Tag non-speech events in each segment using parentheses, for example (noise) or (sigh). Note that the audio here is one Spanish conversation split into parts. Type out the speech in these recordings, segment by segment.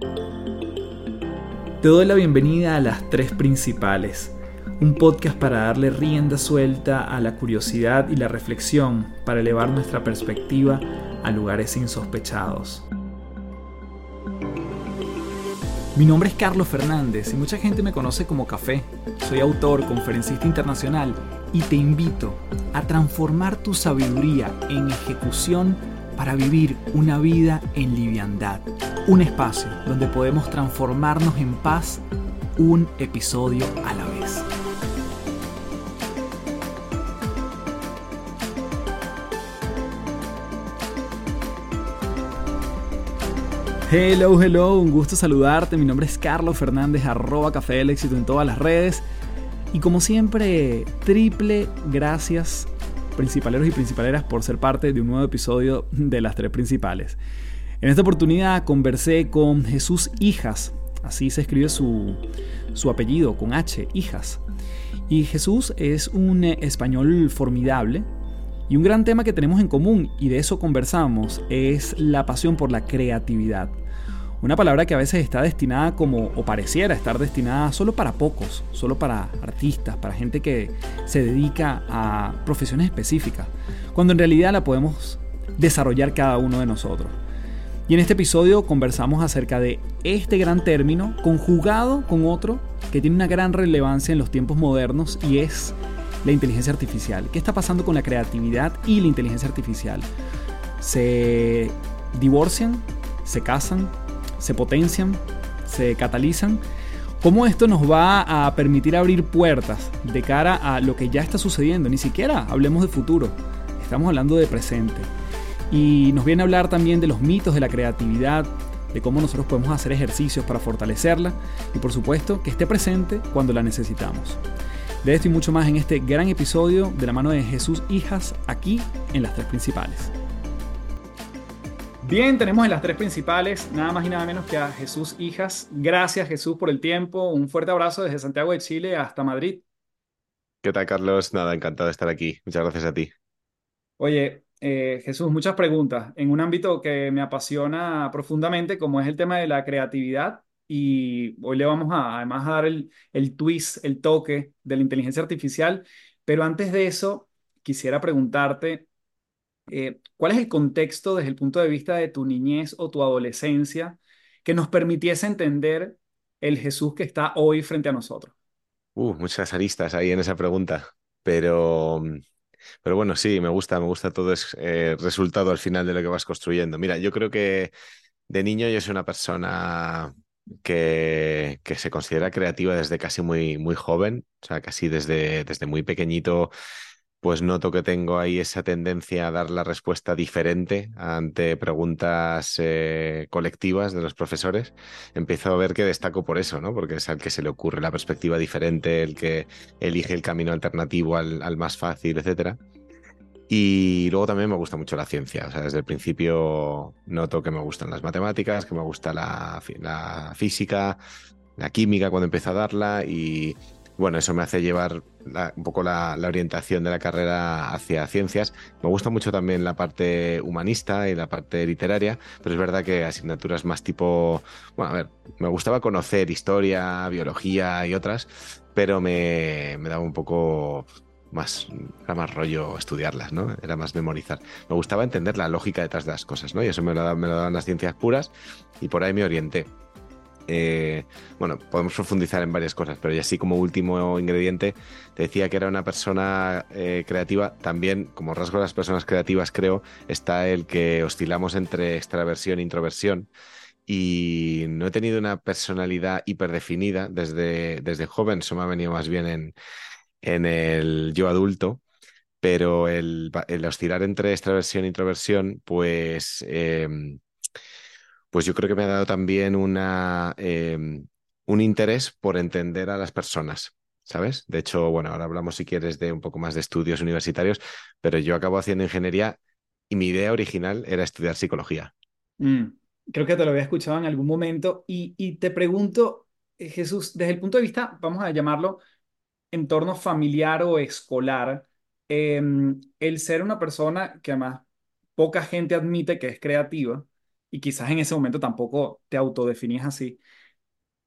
Te doy la bienvenida a Las Tres Principales, un podcast para darle rienda suelta a la curiosidad y la reflexión para elevar nuestra perspectiva a lugares insospechados. Mi nombre es Carlos Fernández y mucha gente me conoce como Café. Soy autor, conferencista internacional y te invito a transformar tu sabiduría en ejecución para vivir una vida en liviandad. Un espacio donde podemos transformarnos en paz un episodio a la vez. Hello, hello, un gusto saludarte. Mi nombre es Carlos Fernández, arroba Café del Éxito en todas las redes. Y como siempre, triple gracias, principaleros y principaleras, por ser parte de un nuevo episodio de las tres principales. En esta oportunidad conversé con Jesús Hijas, así se escribe su, su apellido, con H, Hijas. Y Jesús es un español formidable, y un gran tema que tenemos en común, y de eso conversamos, es la pasión por la creatividad. Una palabra que a veces está destinada como, o pareciera estar destinada solo para pocos, solo para artistas, para gente que se dedica a profesiones específicas, cuando en realidad la podemos desarrollar cada uno de nosotros. Y en este episodio conversamos acerca de este gran término conjugado con otro que tiene una gran relevancia en los tiempos modernos y es la inteligencia artificial. ¿Qué está pasando con la creatividad y la inteligencia artificial? ¿Se divorcian? ¿Se casan? ¿Se potencian? ¿Se catalizan? ¿Cómo esto nos va a permitir abrir puertas de cara a lo que ya está sucediendo? Ni siquiera hablemos de futuro, estamos hablando de presente. Y nos viene a hablar también de los mitos de la creatividad, de cómo nosotros podemos hacer ejercicios para fortalecerla y por supuesto que esté presente cuando la necesitamos. De esto y mucho más en este gran episodio de la mano de Jesús Hijas aquí en las tres principales. Bien, tenemos en las tres principales nada más y nada menos que a Jesús Hijas. Gracias Jesús por el tiempo. Un fuerte abrazo desde Santiago de Chile hasta Madrid. ¿Qué tal, Carlos? Nada, encantado de estar aquí. Muchas gracias a ti. Oye, eh, Jesús, muchas preguntas en un ámbito que me apasiona profundamente, como es el tema de la creatividad y hoy le vamos a además a dar el, twist, el toque de la inteligencia artificial. Pero antes de eso, quisiera preguntarte, eh, ¿cuál es el contexto desde el punto de vista de tu niñez o tu adolescencia que nos permitiese entender el Jesús que está hoy frente a nosotros? Uh, muchas aristas ahí en esa pregunta, pero, pero bueno, sí, me gusta, me gusta todo es eh, resultado al final de lo que vas construyendo. Mira, yo creo que de niño yo soy una persona que, que, se considera creativa desde casi muy, muy joven, o sea, casi desde, desde muy pequeñito, pues noto que tengo ahí esa tendencia a dar la respuesta diferente ante preguntas eh, colectivas de los profesores. Empiezo a ver que destaco por eso, ¿no? Porque es al que se le ocurre la perspectiva diferente, el que elige el camino alternativo al, más fácil, etcétera. Y luego también me gusta mucho la ciencia. O sea, desde el principio noto que me gustan las matemáticas, que me gusta la, física, la química cuando empiezo a darla. Y bueno, eso me hace llevar un poco la, la, orientación de la carrera hacia ciencias. Me gusta mucho también la parte humanista y la parte literaria, pero es verdad que asignaturas más tipo, bueno, a ver, me gustaba conocer historia, biología y otras, pero me, me daba un poco más, era más rollo estudiarlas, ¿no? Era más memorizar. Me gustaba entender la lógica detrás de las cosas, ¿no? Y eso me lo, me lo daban las ciencias puras y por ahí me orienté. Eh, bueno, podemos profundizar en varias cosas, pero ya así como último ingrediente, te decía que era una persona eh, creativa. También, como rasgo de las personas creativas, creo, está el que oscilamos entre extraversión e introversión. Y no he tenido una personalidad hiperdefinida desde, desde joven, eso me ha venido más bien en, en el yo adulto, pero el, el oscilar entre extraversión e introversión, pues, eh, pues yo creo que me ha dado también una, eh, un interés por entender a las personas. ¿Sabes? De hecho, bueno, ahora hablamos si quieres de un poco más de estudios universitarios, pero yo acabo haciendo ingeniería y mi idea original era estudiar psicología. Mm, creo que te lo había escuchado en algún momento y, y te pregunto, eh, Jesús, desde el punto de vista, vamos a llamarlo entorno familiar o escolar, em, el ser una persona que además poca gente admite que es creativa, y quizás en ese momento tampoco te autodefinías así,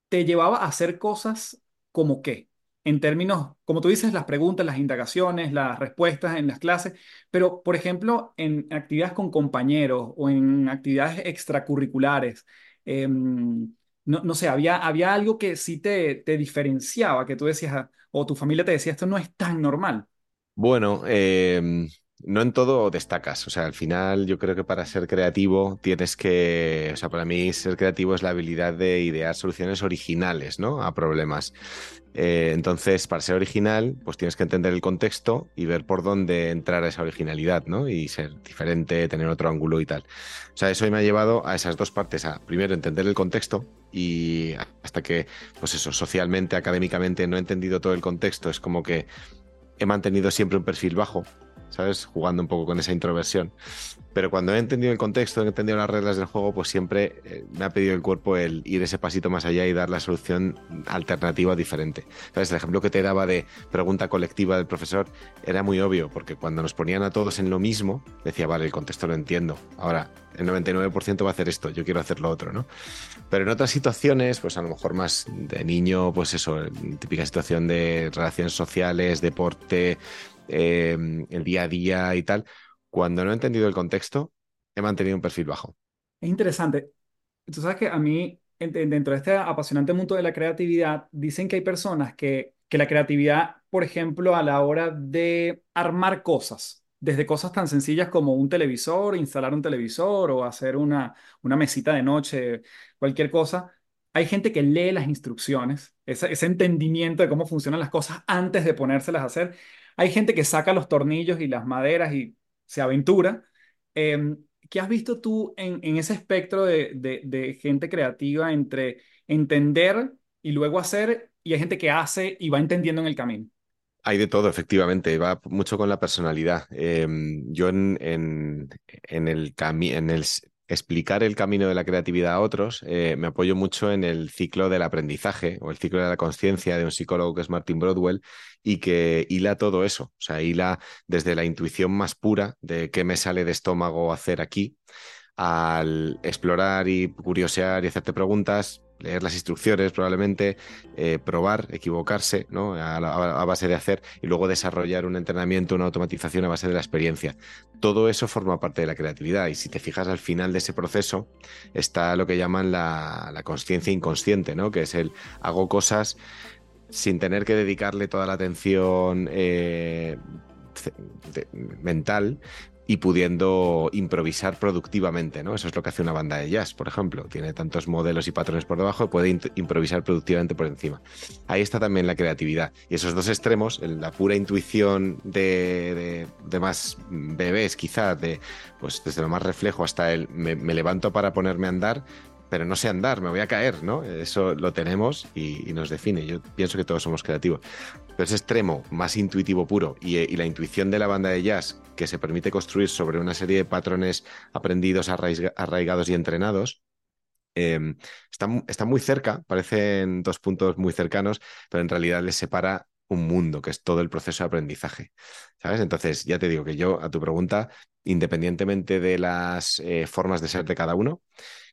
te llevaba a hacer cosas como qué, en términos, como tú dices, las preguntas, las indagaciones, las respuestas en las clases, pero por ejemplo, en actividades con compañeros o en actividades extracurriculares, em, no, no sé, había, había algo que sí te, te diferenciaba, que tú decías, o tu familia te decía, esto no es tan normal. Bueno, em, no en todo destacas. O sea, al final yo creo que para ser creativo tienes que, o sea, para mí ser creativo es la habilidad de idear soluciones originales, ¿no? A problemas. Eh, entonces, para ser original, pues tienes que entender el contexto y ver por dónde entrar a esa originalidad, ¿no? Y ser diferente, tener otro ángulo y tal. O sea, eso me ha llevado a esas dos partes, a primero entender el contexto y hasta que, pues eso, socialmente, académicamente no he entendido todo el contexto, es como que he mantenido siempre un perfil bajo ¿sabes? Jugando un poco con esa introversión. Pero cuando he entendido el contexto, he entendido las reglas del juego, pues siempre eh, me ha pedido el cuerpo el ir ese pasito más allá y dar la solución alternativa diferente. ¿Sabes? El ejemplo que te daba de pregunta colectiva del profesor era muy obvio, porque cuando nos ponían a todos en lo mismo, decía, vale, el contexto lo entiendo. Ahora, el 99% va a hacer esto, yo quiero hacer lo otro, ¿no? Pero en otras situaciones, pues a lo mejor más de niño, pues eso, típica situación de relaciones sociales, deporte, Em, el día a día y tal, cuando no he entendido el contexto, he mantenido un perfil bajo. Es interesante. Tú sabes que a mí, dentro de este apasionante mundo de la creatividad, dicen que hay personas que, que la creatividad, por ejemplo, a la hora de armar cosas, desde cosas tan sencillas como un televisor, instalar un televisor o hacer una, una mesita de noche, cualquier cosa, hay gente que lee las instrucciones, ese, ese entendimiento de cómo funcionan las cosas antes de ponérselas a hacer, hay gente que saca los tornillos y las maderas y se aventura. Em, ¿qué has visto tú en, ese espectro de, gente creativa entre entender y luego hacer y hay gente que hace y va entendiendo en el camino? Hay de todo, efectivamente, va mucho con la personalidad. Em, yo en, en, en el, en el explicar el camino de la creatividad a otros, eh, me apoyo mucho en el ciclo del aprendizaje o el ciclo de la conciencia de un psicólogo que es Martin Broadwell y que hila todo eso, o sea, hila desde la intuición más pura de qué me sale de estómago hacer aquí, al explorar y curiosear y hacerte preguntas, leer las instrucciones probablemente, eh, probar, equivocarse ¿no? A, base de hacer y luego desarrollar un entrenamiento, una automatización a base de la experiencia. Todo eso forma parte de la creatividad y si te fijas al final de ese proceso está lo que llaman la, la conciencia inconsciente, ¿no? que es el hago cosas sin tener que dedicarle toda la atención eh, mental, y pudiendo improvisar productivamente, ¿no? Eso es lo que hace una banda de jazz, por ejemplo. Tiene tantos modelos y patrones por debajo puede improvisar productivamente por encima. Ahí está también la creatividad. Y esos dos extremos, la pura intuición de, más bebés, quizás, de, pues desde lo más reflejo hasta el me, levanto para ponerme a andar, pero no sé andar, me voy a caer, ¿no? Eso lo tenemos y, nos define. Yo pienso que todos somos creativos. Ese extremo más intuitivo puro y, la intuición de la banda de jazz que se permite construir sobre una serie de patrones aprendidos, arraigados y entrenados, eh, está, muy cerca, parecen dos puntos muy cercanos, pero en realidad les separa un mundo, que es todo el proceso de aprendizaje. ¿Sabes? Entonces, ya te digo que yo, a tu pregunta, independientemente de las eh, formas de ser de cada uno,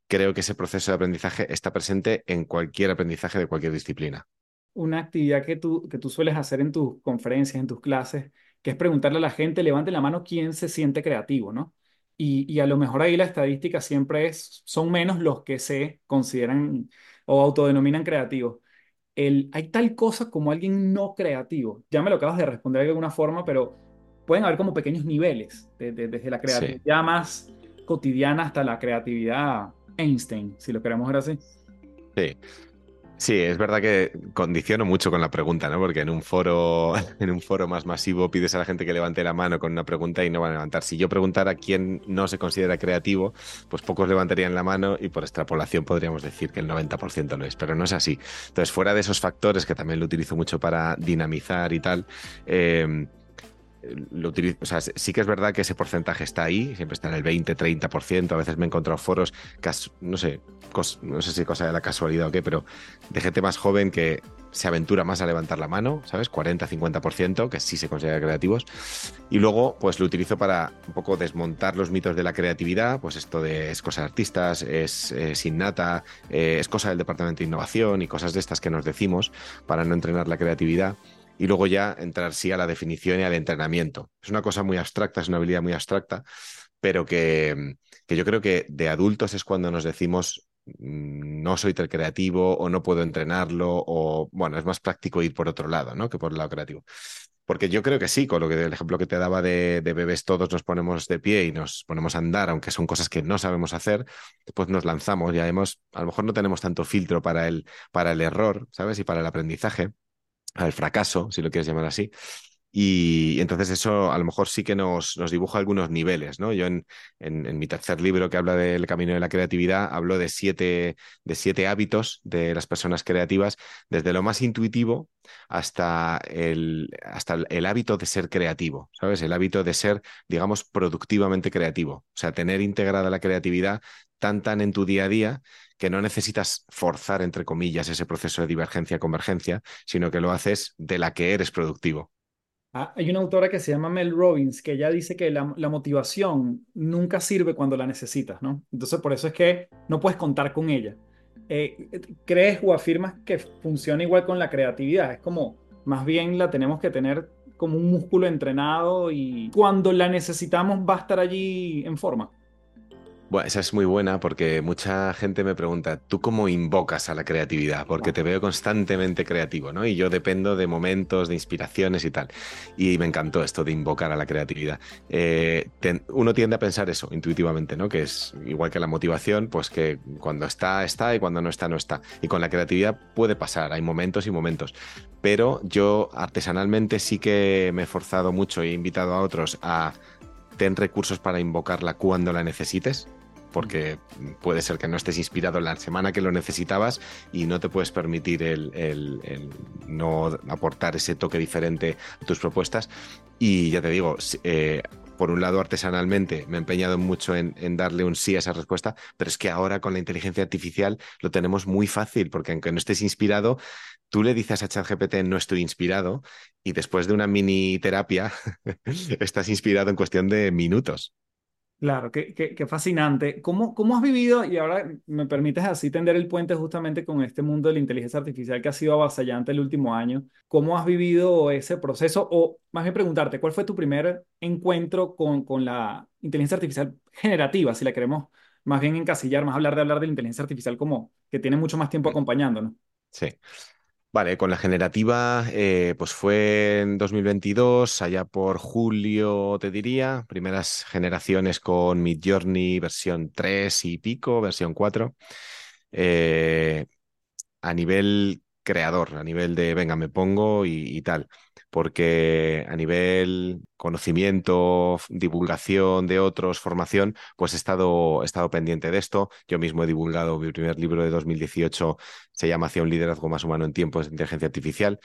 creo que ese proceso de aprendizaje está presente en cualquier aprendizaje de cualquier disciplina una actividad que tú, que tú sueles hacer en tus conferencias, en tus clases, que es preguntarle a la gente, levante la mano quién se siente creativo, ¿no? Y, y a lo mejor ahí la estadística siempre es, son menos los que se consideran o autodenominan creativos. El, hay tal cosa como alguien no creativo. Ya me lo acabas de responder de alguna forma, pero pueden haber como pequeños niveles, desde la creatividad más cotidiana hasta la creatividad Einstein, si lo queremos ver así. Sí, Sí, es verdad que condiciono mucho con la pregunta, ¿no? Porque en un foro, (laughs) en un foro más masivo pides a la gente que levante la mano con una pregunta y no van a levantar. Si yo preguntara quién no se considera creativo, pues pocos levantarían la mano y por extrapolación podríamos decir que el 90% no es, pero no es así. Entonces, fuera de esos factores que también lo utilizo mucho para dinamizar y tal, eh, lo utilizo, o sea, sí que es verdad que ese porcentaje está ahí, siempre está en el 20, 30%, a veces me he encontrado foros, no sé, no sé si cosa de la casualidad o qué, pero de gente más joven que se aventura más a levantar la mano, ¿sabes? 40-50%, que sí se considera creativos. Y luego, pues lo utilizo para un poco desmontar los mitos de la creatividad, pues esto de es cosa de artistas, es, innata, eh, es cosa del departamento de innovación y cosas de estas que nos decimos para no entrenar la creatividad. Y luego ya entrar sí a la definición y al entrenamiento. Es una cosa muy abstracta, es una habilidad muy abstracta, pero que, que yo creo que de adultos es cuando nos decimos Mm, no soy tan creativo o no puedo entrenarlo o bueno, es más práctico ir por otro lado, ¿no? Que por el lado creativo. Porque yo creo que sí, con lo que el ejemplo que te daba de, bebés todos nos ponemos de pie y nos ponemos a andar, aunque son cosas que no sabemos hacer, pues nos lanzamos, ya hemos, a lo mejor no tenemos tanto filtro para el, para el error, ¿sabes? Y para el aprendizaje, al fracaso, si lo quieres llamar así. Y entonces eso a lo mejor sí que nos, nos dibuja algunos niveles, ¿no? Yo en, en, mi tercer libro que habla del camino de la creatividad hablo de siete, de siete hábitos de las personas creativas, desde lo más intuitivo hasta el, hasta el hábito de ser creativo, ¿sabes? El hábito de ser, digamos, productivamente creativo. O sea, tener integrada la creatividad tan tan en tu día a día que no necesitas forzar, entre comillas, ese proceso de divergencia-convergencia, sino que lo haces de la que eres productivo. Ah, hay una autora que se llama Mel Robbins que ella dice que la, motivación nunca sirve cuando la necesitas, ¿no? Entonces por eso es que no puedes contar con ella. Eh, ¿Crees o afirmas que funciona igual con la creatividad? Es como, más bien la tenemos que tener como un músculo entrenado y cuando la necesitamos va a estar allí en forma. Bueno, esa es muy buena porque mucha gente me pregunta, ¿tú cómo invocas a la creatividad? Porque te veo constantemente creativo, ¿no? Y yo dependo de momentos, de inspiraciones y tal. Y me encantó esto de invocar a la creatividad. Eh, uno tiende a pensar eso intuitivamente, ¿no? Que es igual que la motivación, pues que cuando está, está y cuando no está, no está. Y con la creatividad puede pasar, hay momentos y momentos. Pero yo artesanalmente sí que me he forzado mucho e he invitado a otros a tener recursos para invocarla cuando la necesites porque puede ser que no estés inspirado la semana que lo necesitabas y no te puedes permitir el, no aportar ese toque diferente a tus propuestas. Y ya te digo, eh, por un lado artesanalmente me he empeñado mucho en, darle un sí a esa respuesta, pero es que ahora con la inteligencia artificial lo tenemos muy fácil, porque aunque no estés inspirado, tú le dices a ChatGPT no estoy inspirado y después de una mini terapia (laughs) estás inspirado en cuestión de minutos. Claro, qué, qué, fascinante. ¿Cómo, ¿Cómo has vivido, y ahora me permites así tender el puente justamente con este mundo de la inteligencia artificial que ha sido avasallante el último año? ¿Cómo has vivido ese proceso? O más bien preguntarte, ¿cuál fue tu primer encuentro con, con la inteligencia artificial generativa, si la queremos más bien encasillar, más hablar de hablar de la inteligencia artificial como que tiene mucho más tiempo acompañándonos? Sí. Vale, con la generativa, eh, pues fue en 2022, allá por julio, te diría, primeras generaciones con Midjourney versión 3 y pico, versión 4. Eh, a nivel creador, a nivel de, venga, me pongo y, tal, porque a nivel conocimiento, divulgación de otros, formación, pues he estado, he estado pendiente de esto. Yo mismo he divulgado mi primer libro de 2018, se llama Hacia un liderazgo más humano en tiempos de inteligencia artificial,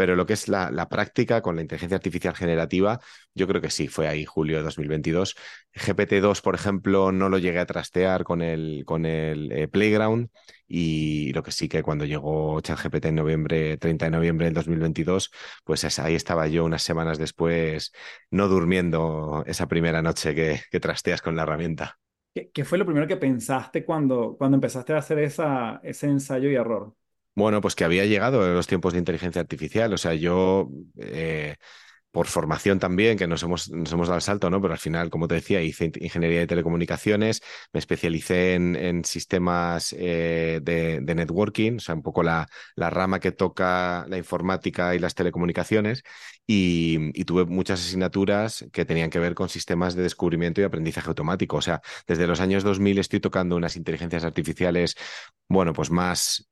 pero lo que es la, práctica con la inteligencia artificial generativa, yo creo que sí, fue ahí julio de 2022. GPT-2, por ejemplo, no lo llegué a trastear con el, con el eh, Playground y lo que sí que cuando llegó ChatGPT en noviembre, 30 de noviembre del 2022, pues ahí estaba yo unas semanas después no durmiendo esa primera noche que, trasteas con la herramienta. ¿Qué, fue lo primero que pensaste cuando, cuando empezaste a hacer esa, ese ensayo y error? Bueno, pues que había llegado los tiempos de inteligencia artificial. O sea, yo eh, por formación también, que nos hemos, nos hemos dado el salto, ¿no? Pero al final, como te decía, hice ingeniería de telecomunicaciones, me especialicé en, sistemas eh, de, networking, o sea, un poco la, la, rama que toca la informática y las telecomunicaciones, y, y, tuve muchas asignaturas que tenían que ver con sistemas de descubrimiento y aprendizaje automático. O sea, desde los años 2000 estoy tocando unas inteligencias artificiales, bueno, pues más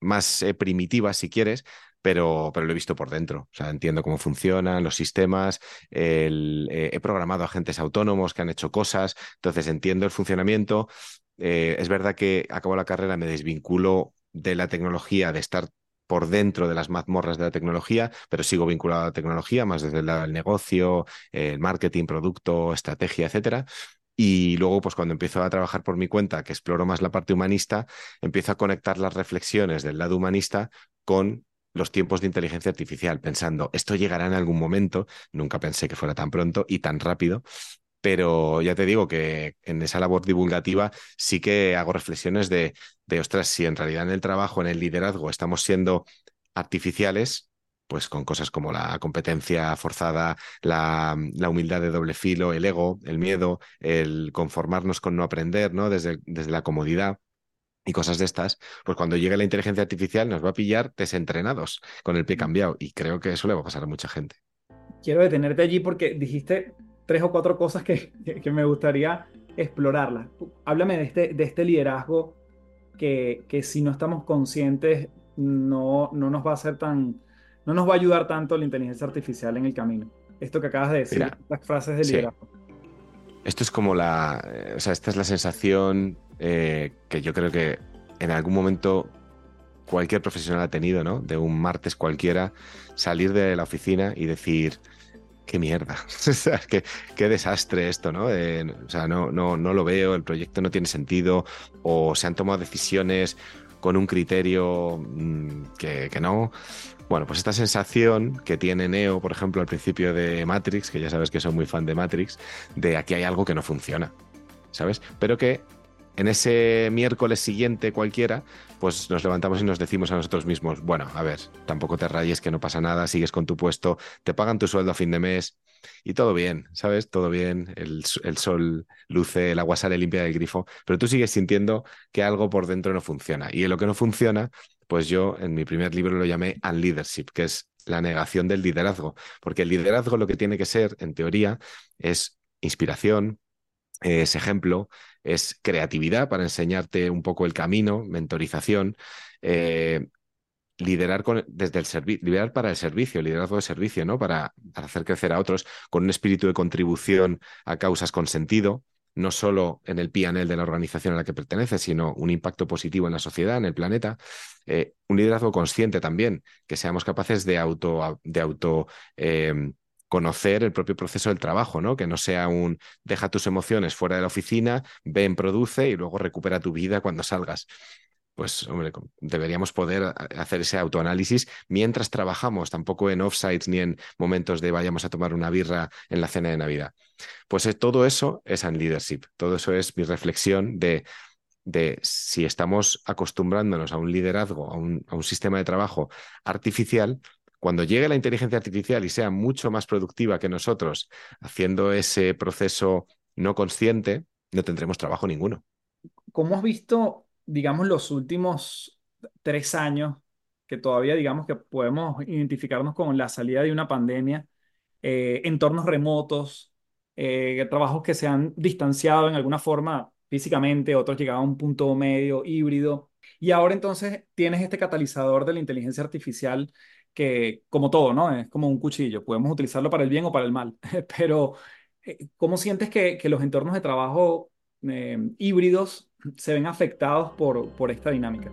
más eh, primitivas, si quieres, pero, pero lo he visto por dentro. O sea, entiendo cómo funcionan los sistemas, eh, he programado agentes autónomos que han hecho cosas, entonces entiendo el funcionamiento. Eh, es verdad que acabo la carrera, me desvinculo de la tecnología, de estar por dentro de las mazmorras de la tecnología, pero sigo vinculado a la tecnología, más desde el negocio, el marketing, producto, estrategia, etcétera. Y luego, pues cuando empiezo a trabajar por mi cuenta, que exploro más la parte humanista, empiezo a conectar las reflexiones del lado humanista con los tiempos de inteligencia artificial, pensando, esto llegará en algún momento, nunca pensé que fuera tan pronto y tan rápido, pero ya te digo que en esa labor divulgativa sí que hago reflexiones de, de, ostras, si en realidad en el trabajo, en el liderazgo, estamos siendo artificiales, pues con cosas como la competencia forzada, la, la, humildad de doble filo, el ego, el miedo, el conformarnos con no aprender, ¿no? Desde, desde la comodidad y cosas de estas, pues cuando llegue la inteligencia artificial nos va a pillar desentrenados, con el pie cambiado. Y creo que eso le va a pasar a mucha gente. Quiero detenerte allí porque dijiste tres o cuatro cosas que, que me gustaría explorarlas. Háblame de este, de este liderazgo que, que si no estamos conscientes no, no nos va a hacer tan, no nos va a ayudar tanto la inteligencia artificial en el camino. Esto que acabas de decir, las frases de liderazgo. Sí. Esto es como la, eh, o sea, esta es la sensación eh, que yo creo que en algún momento cualquier profesional ha tenido, ¿no? De un martes cualquiera, salir de la oficina y decir, qué mierda, (laughs) qué, qué, desastre esto, ¿no? Eh, o sea, no, no, no lo veo, el proyecto no tiene sentido, o se han tomado decisiones con un criterio mm, que, que, no. Bueno, pues esta sensación que tiene Neo, por ejemplo, al principio de Matrix, que ya sabes que soy muy fan de Matrix, de aquí hay algo que no funciona, ¿sabes? Pero que en ese miércoles siguiente cualquiera, pues nos levantamos y nos decimos a nosotros mismos, bueno, a ver, tampoco te rayes, que no pasa nada, sigues con tu puesto, te pagan tu sueldo a fin de mes y todo bien, ¿sabes? Todo bien, el, el sol luce, el agua sale limpia del grifo, pero tú sigues sintiendo que algo por dentro no funciona. Y en lo que no funciona, pues yo en mi primer libro lo llamé unleadership, que es la negación del liderazgo, porque el liderazgo lo que tiene que ser, en teoría, es inspiración, es ejemplo, es creatividad para enseñarte un poco el camino, mentorización, eh, liderar con, desde el servicio, liderar para el servicio, liderazgo de servicio, ¿no? Para, hacer crecer a otros con un espíritu de contribución a causas con sentido, no solo en el PNL de la organización a la que pertenece, sino un impacto positivo en la sociedad, en el planeta. Eh, un liderazgo consciente también, que seamos capaces de auto, de auto eh, conocer el propio proceso del trabajo, ¿no? Que no sea un deja tus emociones fuera de la oficina, ven, produce y luego recupera tu vida cuando salgas. Pues, hombre, deberíamos poder hacer ese autoanálisis mientras trabajamos, tampoco en offsites ni en momentos de vayamos a tomar una birra en la cena de Navidad. Pues eh, todo eso es en leadership, todo eso es mi reflexión de, de si estamos acostumbrándonos a un liderazgo, a un, a un sistema de trabajo artificial, cuando llegue la inteligencia artificial y sea mucho más productiva que nosotros haciendo ese proceso no consciente, no tendremos trabajo ninguno. ¿Cómo has visto, digamos, los últimos tres años, que todavía digamos que podemos identificarnos con la salida de una pandemia, eh, entornos remotos, eh, trabajos que se han distanciado en alguna forma físicamente, otros llegaban a un punto medio híbrido, y ahora entonces tienes este catalizador de la inteligencia artificial que, como todo, ¿no? Es como un cuchillo, podemos utilizarlo para el bien o para el mal, (laughs) pero eh, ¿cómo sientes que, que los entornos de trabajo eh, híbridos se ven afectados por, por esta dinámica?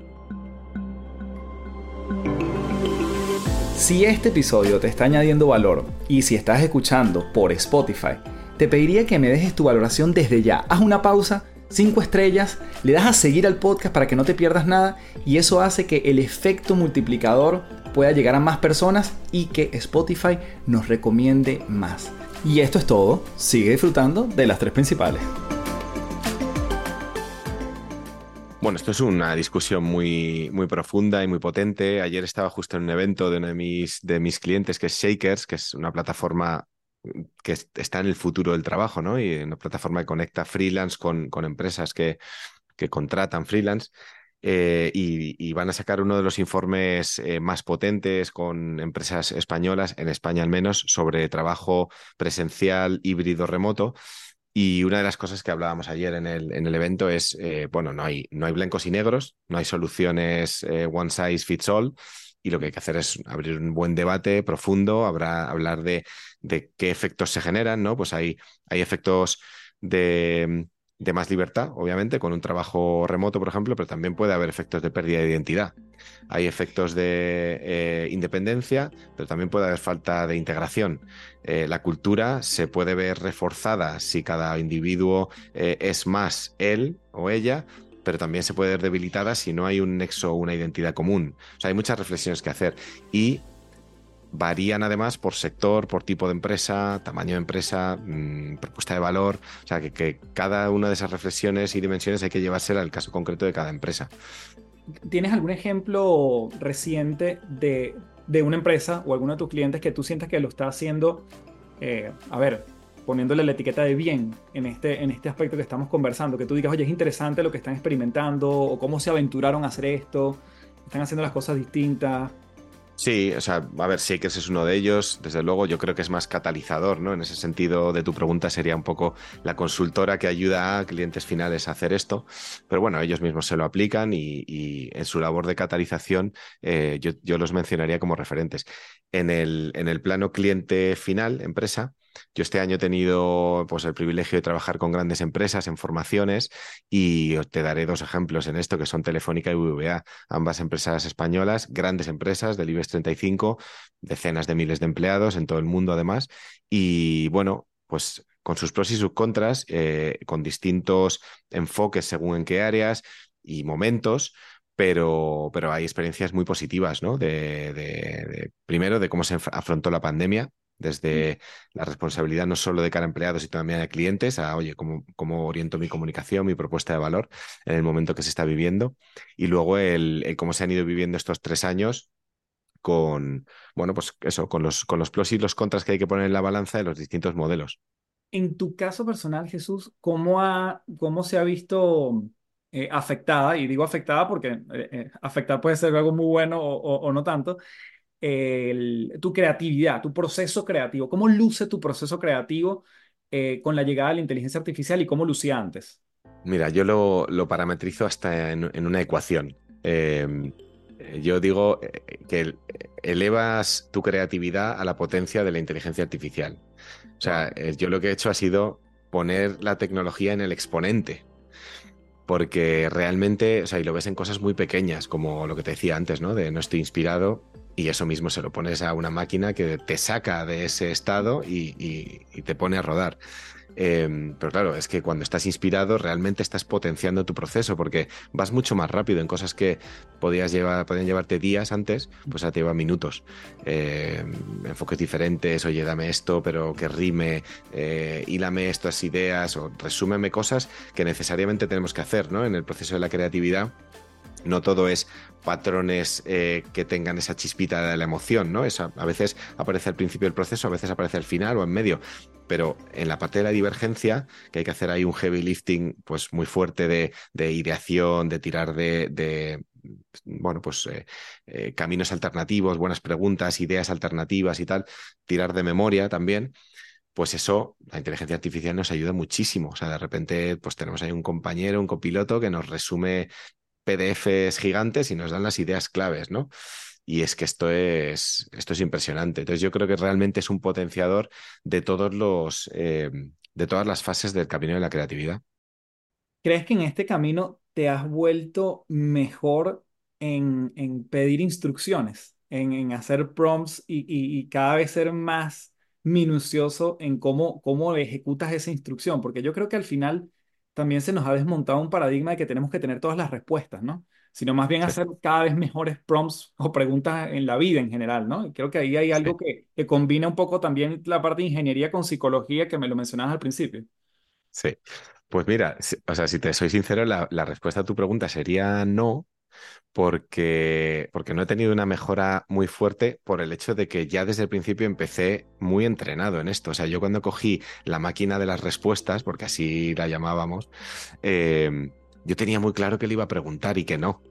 Si este episodio te está añadiendo valor y si estás escuchando por Spotify, te pediría que me dejes tu valoración desde ya. Haz una pausa 5 estrellas, le das a seguir al podcast para que no te pierdas nada y eso hace que el efecto multiplicador pueda llegar a más personas y que Spotify nos recomiende más. Y esto es todo, sigue disfrutando de las tres principales. Bueno, esto es una discusión muy, muy profunda y muy potente. Ayer estaba justo en un evento de uno de mis, de mis clientes, que es Shakers, que es una plataforma que está en el futuro del trabajo, ¿no? Y una plataforma que conecta freelance con, empresas que, que contratan freelance. Eh, y, van a sacar uno de los informes eh, más potentes con empresas españolas, en España al menos, sobre trabajo presencial, híbrido, remoto. Y una de las cosas que hablábamos ayer en el, en el evento es, eh, bueno, no hay, no hay blancos y negros, no hay soluciones one size fits all, y lo que hay que hacer es abrir un buen debate profundo, habrá, hablar de, de qué efectos se generan, ¿no? Pues hay, hay efectos de, de, más libertad, obviamente, con un trabajo remoto, por ejemplo, pero también puede haber efectos de pérdida de identidad. Hay efectos de eh, independencia, pero también puede haber falta de integración. Eh, la cultura se puede ver reforzada si cada individuo eh, es más él o ella pero también se puede ver debilitada si no hay un nexo o una identidad común. O sea, hay muchas reflexiones que hacer y varían además por sector, por tipo de empresa, tamaño de empresa, mm, propuesta de valor. O sea, que, cada una de esas reflexiones y dimensiones hay que llevársela al caso concreto de cada empresa. ¿Tienes algún ejemplo reciente de, una empresa o alguno de tus clientes que tú sientas que lo está haciendo, eh, a ver, poniéndole la etiqueta de bien en este, en este aspecto que estamos conversando? Que tú digas, oye, es interesante lo que están experimentando o cómo se aventuraron a hacer esto, están haciendo las cosas distintas. Sí, o sea, a ver, sí que ese es uno de ellos. Desde luego, yo creo que es más catalizador, ¿no? En ese sentido de tu pregunta sería un poco la consultora que ayuda a clientes finales a hacer esto. Pero bueno, ellos mismos se lo aplican y, en su labor de catalización eh, yo, yo, los mencionaría como referentes. En el, en el plano cliente final, empresa, yo este año he tenido pues, el privilegio de trabajar con grandes empresas en formaciones y te daré dos ejemplos en esto, que son Telefónica y BBVA, ambas empresas españolas, grandes empresas del IBEX 35, decenas de miles de empleados en todo el mundo además. Y bueno, pues con sus pros y sus contras, eh, con distintos enfoques según en qué áreas y momentos, pero, pero hay experiencias muy positivas, ¿no? de, primero, de cómo se afrontó la pandemia, desde la responsabilidad no solo de cara a empleados, sino también de clientes, a, oye, cómo, cómo oriento mi comunicación, mi propuesta de valor en el momento que se está viviendo. Y luego el, cómo se han ido viviendo estos tres años con, bueno, pues eso, con los, con los pros y los contras que hay que poner en la balanza de los distintos modelos. En tu caso personal, Jesús, ¿cómo, ha, cómo se ha visto eh, afectada? Y digo afectada porque eh, eh, afectar puede ser algo muy bueno o no tanto, tu creatividad, tu proceso creativo. ¿Cómo luce tu proceso creativo eh, con la llegada de la inteligencia artificial y cómo lucía antes? Mira, yo lo, lo parametrizo hasta en, una ecuación. Em, yo digo eh, que elevas tu creatividad a la potencia de la inteligencia artificial. O sea, eh, yo lo que he hecho ha sido poner la tecnología en el exponente porque realmente, o sea, y lo ves en cosas muy pequeñas, como lo que te decía antes, ¿no? De no estoy inspirado, y eso mismo se lo pones a una máquina que te saca de ese estado y, te pone a rodar. Em, pero claro, es que cuando estás inspirado realmente estás potenciando tu proceso porque vas mucho más rápido en cosas que podías llevar, podían llevarte días antes, pues ahora te lleva minutos. Em, enfoques diferentes, oye, dame esto, pero que rime, eh, hílame estas ideas o resúmeme cosas que necesariamente tenemos que hacer ¿no? en el proceso de la creatividad no todo es patrones eh, que tengan esa chispita de la emoción, ¿no? a veces aparece al principio del proceso, a veces aparece al final o en medio, pero en la parte de la divergencia, que hay que hacer ahí un heavy lifting pues muy fuerte de, ideación, de tirar de, bueno, pues eh, eh, caminos alternativos, buenas preguntas, ideas alternativas y tal, tirar de memoria también, pues eso, la inteligencia artificial nos ayuda muchísimo. O sea, de repente, pues tenemos ahí un compañero, un copiloto que nos resume PDFs gigantes y nos dan las ideas claves, ¿no? Y es que esto es, esto es impresionante. Entonces yo creo que realmente es un potenciador de todos los, eh, de todas las fases del camino de la creatividad. ¿Crees que en este camino te has vuelto mejor en, en pedir instrucciones, en, en hacer prompts y, y, cada vez ser más minucioso en cómo, cómo ejecutas esa instrucción? Porque yo creo que al final también se nos ha desmontado un paradigma de que tenemos que tener todas las respuestas, ¿no? Sino más bien hacer cada vez mejores prompts o preguntas en la vida en general, ¿no? Y creo que ahí hay algo que, que, combina un poco también la parte de ingeniería con psicología que me lo mencionabas al principio. Sí, pues mira, o sea, si te soy sincero, la, la respuesta a tu pregunta sería no, porque, porque no he tenido una mejora muy fuerte por el hecho de que ya desde el principio empecé muy entrenado en esto. O sea, yo cuando cogí la máquina de las respuestas, porque así la llamábamos, em, yo tenía muy claro que le iba a preguntar y que no,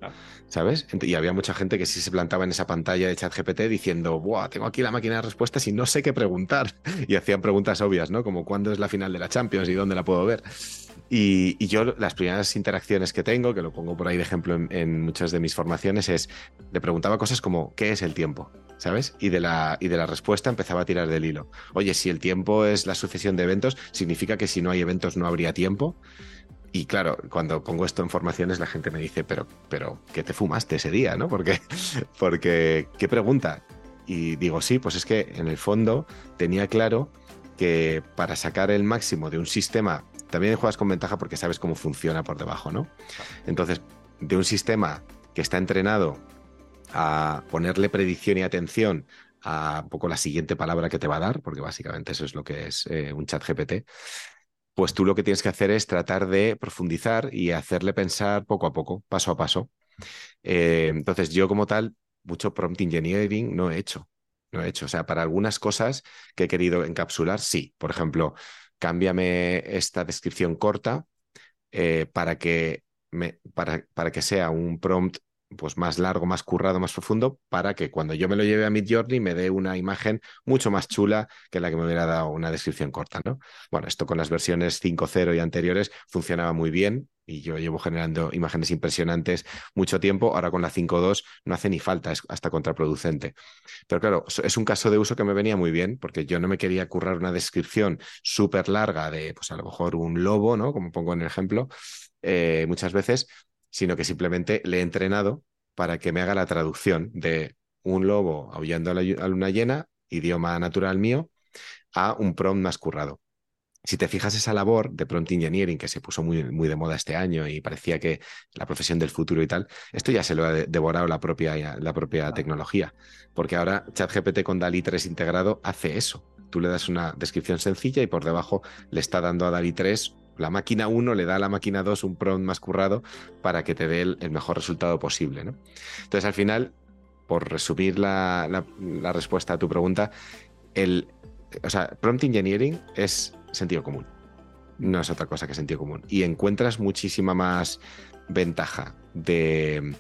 ¿sabes? Y había mucha gente que sí se plantaba en esa pantalla de ChatGPT diciendo, Buah, tengo aquí la máquina de respuestas y no sé qué preguntar. (laughs) Y hacían preguntas obvias, ¿no? Como cuándo es la final de la Champions y dónde la puedo ver. Y, yo las primeras interacciones que tengo, que lo pongo por ahí de ejemplo en, muchas de mis formaciones, es, le preguntaba cosas como, ¿qué es el tiempo? ¿Sabes? Y de, la, y de la respuesta empezaba a tirar del hilo. Oye, si el tiempo es la sucesión de eventos, ¿significa que si no hay eventos no habría tiempo? Y claro, cuando pongo esto en formaciones, la gente me dice, pero, pero, ¿qué te fumaste ese día? ¿No? Porque, (laughs) porque, ¿qué pregunta? Y digo, sí, pues es que en el fondo tenía claro que para sacar el máximo de un sistema también juegas con ventaja porque sabes cómo funciona por debajo, ¿no? Entonces, de un sistema que está entrenado a ponerle predicción y atención a un poco la siguiente palabra que te va a dar, porque básicamente eso es lo que es eh, un chat GPT, pues tú lo que tienes que hacer es tratar de profundizar y hacerle pensar poco a poco, paso a paso. Eh, entonces, yo como tal, mucho prompt engineering no he hecho. No he hecho. O sea, para algunas cosas que he querido encapsular, sí. Por ejemplo, cámbiame esta descripción corta eh, para, que para, para que sea un prompt pues más largo, más currado, más profundo, para que cuando yo me lo lleve a Midjourney me dé una imagen mucho más chula que la que me hubiera dado una descripción corta, ¿no? Bueno, esto con las versiones 5.0 y anteriores funcionaba muy bien y yo llevo generando imágenes impresionantes mucho tiempo, ahora con la 5.2 no hace ni falta, es hasta contraproducente. Pero claro, es un caso de uso que me venía muy bien porque yo no me quería currar una descripción súper larga de, pues a lo mejor un lobo, ¿no? Como pongo en el ejemplo, eh, muchas veces, sino que simplemente le he entrenado para que me haga la traducción de un lobo aullando a la luna llena, idioma natural mío, a un prompt más currado. Si te fijas esa labor de prompt engineering que se puso muy, muy de moda este año y parecía que la profesión del futuro y tal, esto ya se lo ha devorado la propia, la propia tecnología, porque ahora ChatGPT con DALI 3 integrado hace eso. Tú le das una descripción sencilla y por debajo le está dando a DALI 3 la máquina 1 le da a la máquina 2 un prompt más currado para que te dé el, mejor resultado posible. ¿no? Entonces, al final, por resumir la, respuesta a tu pregunta, el, o sea, prompt engineering es sentido común. No es otra cosa que sentido común. Y encuentras muchísima más ventaja de,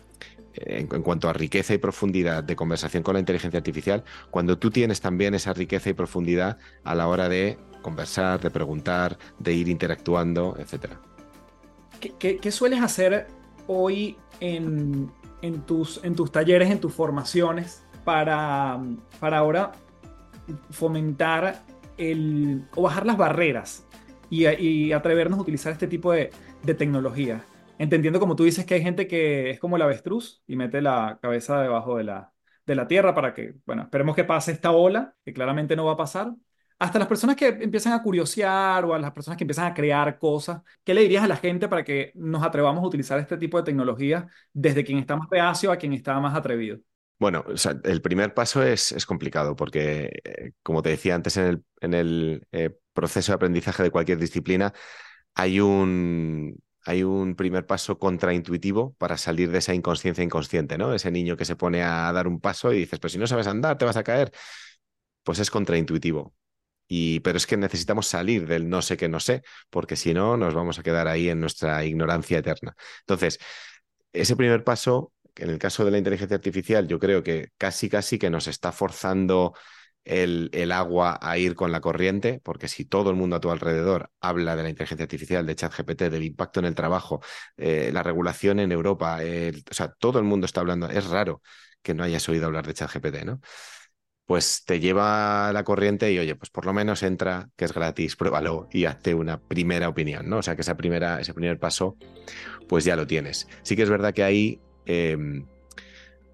en, cuanto a riqueza y profundidad de conversación con la inteligencia artificial, cuando tú tienes también esa riqueza y profundidad a la hora de conversar, de preguntar, de ir interactuando, etc. ¿Qué, sueles hacer hoy en, tus, talleres, en tus formaciones, para, para ahora fomentar el, o bajar las barreras y, atrevernos a utilizar este tipo de, de tecnología? Entendiendo como tú dices que hay gente que es como el avestruz y mete la cabeza debajo de la, de la tierra para que, bueno, esperemos que pase esta ola, que claramente no va a pasar, hasta las personas que empiezan a curiosear o a las personas que empiezan a crear cosas, ¿qué le dirías a la gente para que nos atrevamos a uticizar este tipo de tecnología desde quien está más reacio a quien está más atrevido? Bueno, el primer paso es, complicado porque, eh, como te decía antes, en el, eh, proceso de aprendizaje de cualquier disciplina hay un, hay un primer paso contraintuitivo para salir de esa inconsciencia inconsciente, ¿no? Ese niño que se pone a dar un paso y dices, pues si no sabes andar, te vas a caer. Pues es contraintuitivo pero es que necesitamos salir del no sé qué no sé, porque si no nos vamos a quedar ahí en nuestra ignorancia eterna. Entonces, ese primer paso, en el caso de la inteligencia artificial, yo creo que casi, casi que nos está forzando el, agua a ir con la corriente, porque si todo el mundo a tu alrededor habla de la inteligencia artificial, de ChatGPT, del impacto en el trabajo, eh, la regulación en Europa, o sea, todo el mundo está hablando, es raro que no hayas oído hablar de ChatGPT, ¿no? Pues te lleva la corriente y oye, pues por lo menos entra, que es gratis, pruébalo y hazte una primera opinión, ¿no? O sea que esa primera, ese primer paso, pues ya lo tienes. Sí que es verdad que ahí, em,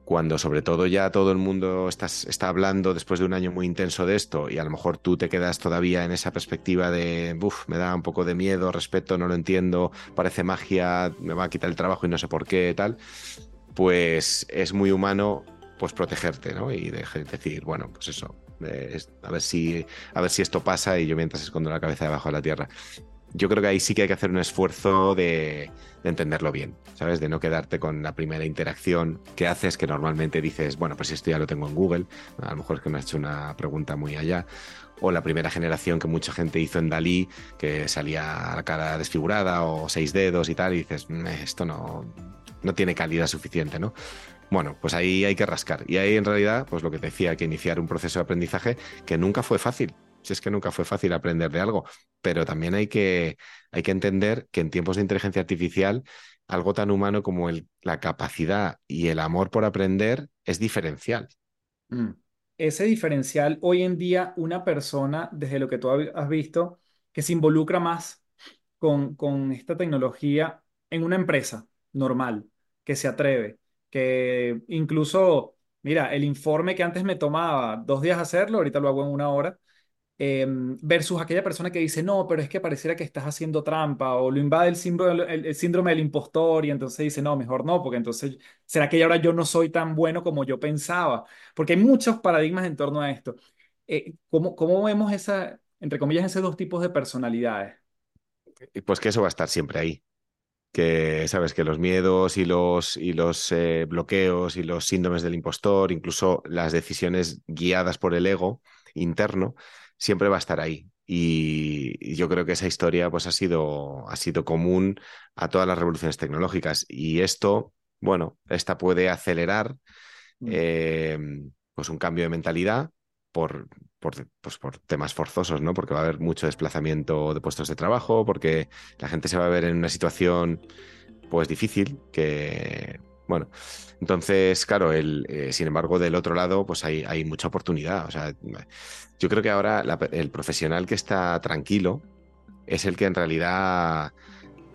cuando sobre todo ya todo el mundo está hablando después de un año muy intenso de esto y a lo mejor tú te quedas todavía en esa perspectiva de, uff, me da un poco de miedo, respeto, no lo entiendo, parece magia, me va a quitar el trabajo y no sé por qué, tal, pues es muy humano pues protegerte, ¿no? Y decir, bueno, pues eso, a, ver si, a ver si esto pasa y yo mientras escondo la cabeza debajo de la tierra. Yo creo que ahí sí que hay que hacer un esfuerzo de, entenderlo bien, ¿sabes? De no quedarte con la primera interacción que haces, que normalmente dices, bueno, pues esto ya lo tengo en Google, a lo mejor es que me has hecho una pregunta muy allá, o la primera generación que mucha gente hizo en Dalí, que salía la cara desfigurada o seis dedos y tal, y dices, mm, esto no, no tiene calidad suficiente, ¿no? Bueno, pues ahí hay que rascar. Y ahí en realidad, pues lo que te decía, que iniciar un proceso de aprendizaje que nunca fue fácil. Si es que nunca fue fácil aprender de algo, pero también hay que, hay que entender que en tiempos de inteligencia artificial, algo tan humano como el, la capacidad y el amor por aprender es diferencial. Mm. Ese diferencial, hoy en día, una persona, desde lo que tú has visto, que se involucra más con, con esta tecnología en una empresa normal, que se atreve, que incluso, mira, el informe que antes me tomaba dos días hacerlo, ahorita lo hago en una hora. Em, versus aquella persona que dice, no, pero es que pareciera que estás haciendo trampa o lo invade el síndrome, el, síndrome del impostor y entonces dice, no, mejor no, porque entonces, ¿será que ahora yo no soy tan bueno como yo pensaba? Porque hay muchos paradigmas en torno a esto. Eh, ¿cómo, cómo vemos esa, entre comillas, esos dos tipos de personalidades? Pues que eso va a estar siempre ahí. Que sabes que los miedos y los, y los eh, bloqueos y los síndromes del impostor, incluso las decisiones guiadas por el ego interno, siempre va a estar ahí. Y yo creo que esa historia pues, ha, sido, ha sido común a todas las revoluciones tecnológicas. Y esto, bueno, esta puede acelerar Mm. eh, pues un cambio de mentalidad por, por, pues por temas forzosos, ¿no? Porque va a haber mucho desplazamiento de puestos de trabajo, porque la gente se va a ver en una situación pues difícil, que bueno, entonces, claro, el, eh, sin embargo, del otro lado, pues hay, mucha oportunidad. O sea, yo creo que ahora la- el profesional que está tranquilo es el que en realidad,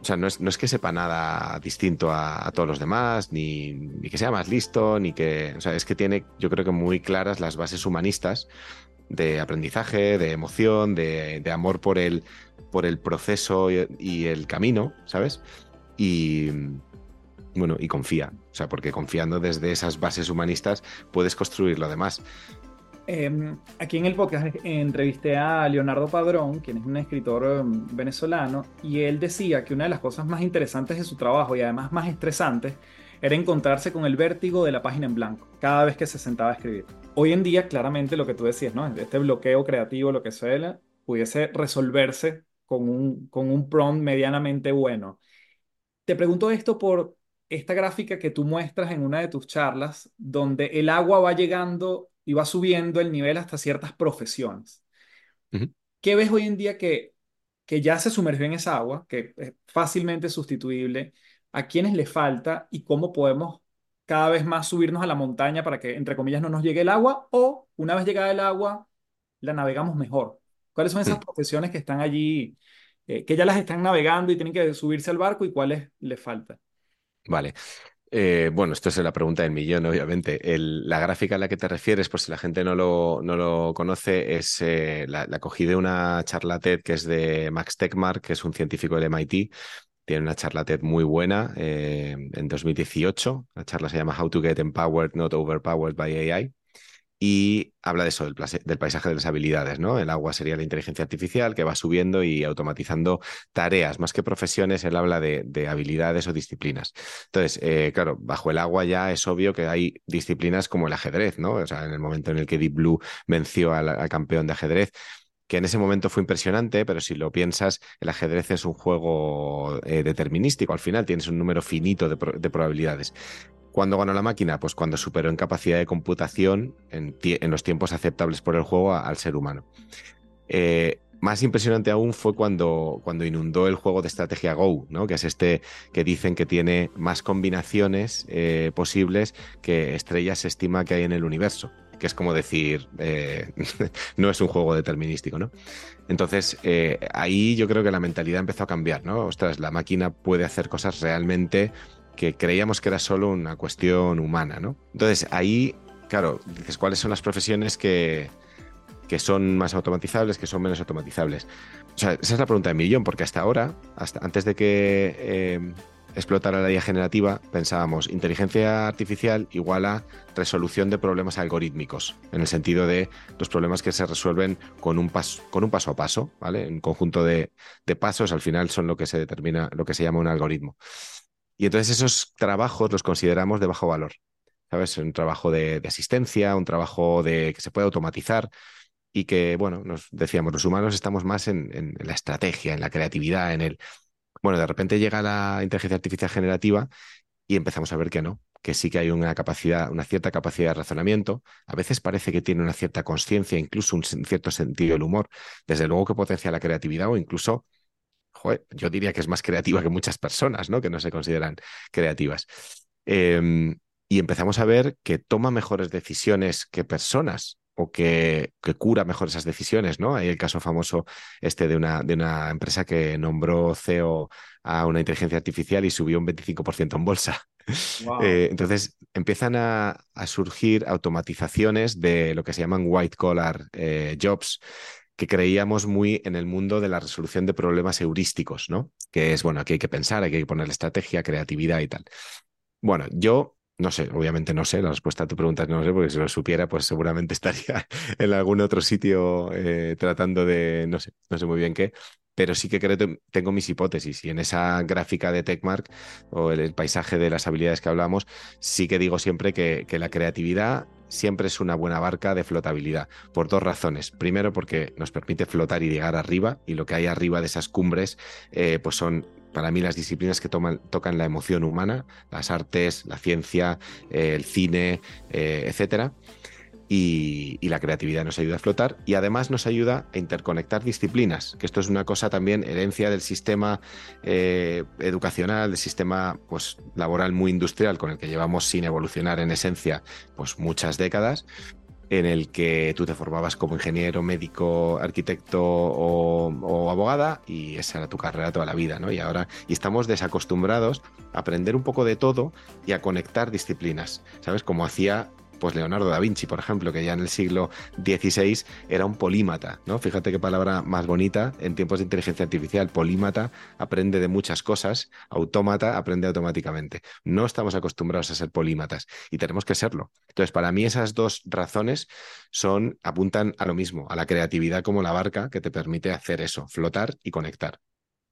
o sea, no es, no es que sepa nada distinto a, a todos los demás, ni, ni que sea más listo, ni que, o sea, es que tiene, yo creo que muy claras las bases humanistas de aprendizaje, de emoción, de, de amor por el, por el proceso y, el camino, ¿sabes? Y bueno, y confía, o sea, porque confiando desde esas bases humanistas puedes construir lo demás. Em, aquí en el podcast entrevisté a Leonardo Padrón, quien es un escritor em, venezolano, y él decía que una de las cosas más interesantes de su trabajo y además más estresantes era encontrarse con el vértigo de la página en blanco cada vez que se sentaba a escribir. Hoy en día, claramente lo que tú decías, ¿no? Este bloqueo creativo, lo que sea, pudiese resolverse con un, con un prompt medianamente bueno. Te pregunto esto por esta gráfica que tú muestras en una de tus charlas, donde el agua va llegando y va subiendo el nivel hasta ciertas profesiones. ¿Qué ves hoy en día que, que ya se sumergió en esa agua, que es fácilmente sustituible? ¿A quiénes le falta y cómo podemos cada vez más subirnos a la montaña para que, entre comillas, no nos llegue el agua? O una vez llegada el agua, la navegamos mejor. ¿Cuáles son esas Mm, profesiones que están allí, eh, que ya las están navegando y tienen que subirse al barco y cuáles les falta? Vale. Eh, bueno, esto es la pregunta del millón, obviamente. El- la gráfica a la que te refieres, por si la gente no lo, no lo conoce, es eh, la, la cogí de una charla TED que es de Max Tegmark, que es un científico del MIT. Tiene una charla TED muy buena eh, en 2018. La charla se llama How to Get Empowered, Not Overpowered by AI. Y habla de eso, del, paisaje de las habilidades, ¿no? El agua sería la inteligencia artificial que va subiendo y automatizando tareas, más que profesiones, él habla de, de habilidades o disciplinas. Entonces, eh, claro, bajo el agua ya es obvio que hay disciplinas como el ajedrez, ¿no? O sea, en el momento en el que Deep Blue venció al campeón de ajedrez, que en ese momento fue impresionante, pero si lo piensas, el ajedrez es un juego eh, determinístico, al final tienes un número finito de, pro- de probabilidades. ¿Cuándo ganó la máquina? Pues cuando superó en capacidad de computación en, los tiempos aceptables por el juego al ser humano. Eh, más impresionante aún fue cuando, cuando inundó el juego de estrategia Go, ¿no? que es este que dicen que tiene más combinaciones eh, posibles que estrellas se estima que hay en el universo, que es como decir, eh, (laughs) no es un juego determinístico. ¿no? Entonces, eh, ahí yo creo que la mentalidad empezó a cambiar. ¿no? Ostras, la máquina puede hacer cosas realmente que creíamos que era solo una cuestión humana. ¿no? Entonces, ahí, claro, dices, ¿cuáles son las profesiones que que son más automatizables, que son menos automatizables? O sea, esa es la pregunta de millón, porque hasta ahora, hasta antes de que eh, explotara la IA generativa, pensábamos inteligencia artificial igual a resolución de problemas algorítmicos, en el sentido de los problemas que se resuelven con un paso, con un paso a paso, ¿vale? Un conjunto de, de pasos al final son lo que se determina, lo que se llama un algoritmo. Y entonces esos trabajos los consideramos de bajo valor. ¿Sabes? Un trabajo de, de asistencia, un trabajo de que se puede automatizar y que, bueno, nos decíamos, los humanos estamos más en, en la estrategia, en la creatividad, en el... Bueno, de repente llega la inteligencia artificial generativa y empezamos a ver que no, que sí que hay una capacidad, una cierta capacidad de razonamiento. A veces parece que tiene una cierta conciencia, incluso un cierto sentido del humor. Desde luego que potencia la creatividad o incluso, joder, yo diría que es más creativa que muchas personas, ¿no? Que no se consideran creativas. Em, y empezamos a ver que toma mejores decisiones que personas o que, que cura mejor esas decisiones, ¿no? Hay el caso famoso este de una, de una empresa que nombró CEO a una inteligencia artificial y subió un 25% en bolsa. (laughs) Wow. Eh, entonces empiezan a, a surgir automatizaciones de lo que se llaman white collar eh, jobs, que creíamos muy en el mundo de la resolución de problemas heurísticos, ¿no? Que es, bueno, aquí hay que pensar, aquí hay que poner estrategia, creatividad y tal. Bueno, yo no sé, obviamente no sé, la respuesta a tu pregunta no sé, porque si lo supiera, pues seguramente (laughs) estaría en algún otro sitio eh, tratando de, no sé, no sé muy bien qué, pero sí que creo que tengo mis hipótesis y en esa gráfica de TechMark o el, paisaje de las habilidades que hablamos, sí que digo siempre que, la creatividad siempre es una buena barca de flotabilidad, por dos razones. Primero, porque nos permite flotar y llegar arriba, y lo que hay arriba de esas cumbres, eh, pues son para mí las disciplinas que tocan la emoción humana, las artes, la ciencia, eh, el cine, eh, etcétera y, la creatividad nos ayuda a flotar y además nos ayuda a interconectar disciplinas, que esto es una cosa también herencia del sistema eh, educacional, del sistema pues, laboral muy industrial con el que llevamos sin evolucionar en esencia pues, muchas décadas en el que tú te formabas como ingeniero, médico, arquitecto o, abogada y esa era tu carrera toda la vida, ¿no? Y ahora y estamos desacostumbrados a aprender un poco de todo y a conectar disciplinas, ¿sabes? Como hacía pues Leonardo da Vinci, por ejemplo, que ya en el siglo XVI era un polímata, ¿no? Fíjate qué palabra más bonita en tiempos de inteligencia artificial. Polímata aprende de muchas cosas, autómata aprende automáticamente. No estamos acostumbrados a ser polímatas y tenemos que serlo. Entonces, para mí esas dos razones son apuntan a lo mismo, a la creatividad como la barca que te permite hacer eso, flotar y conectar.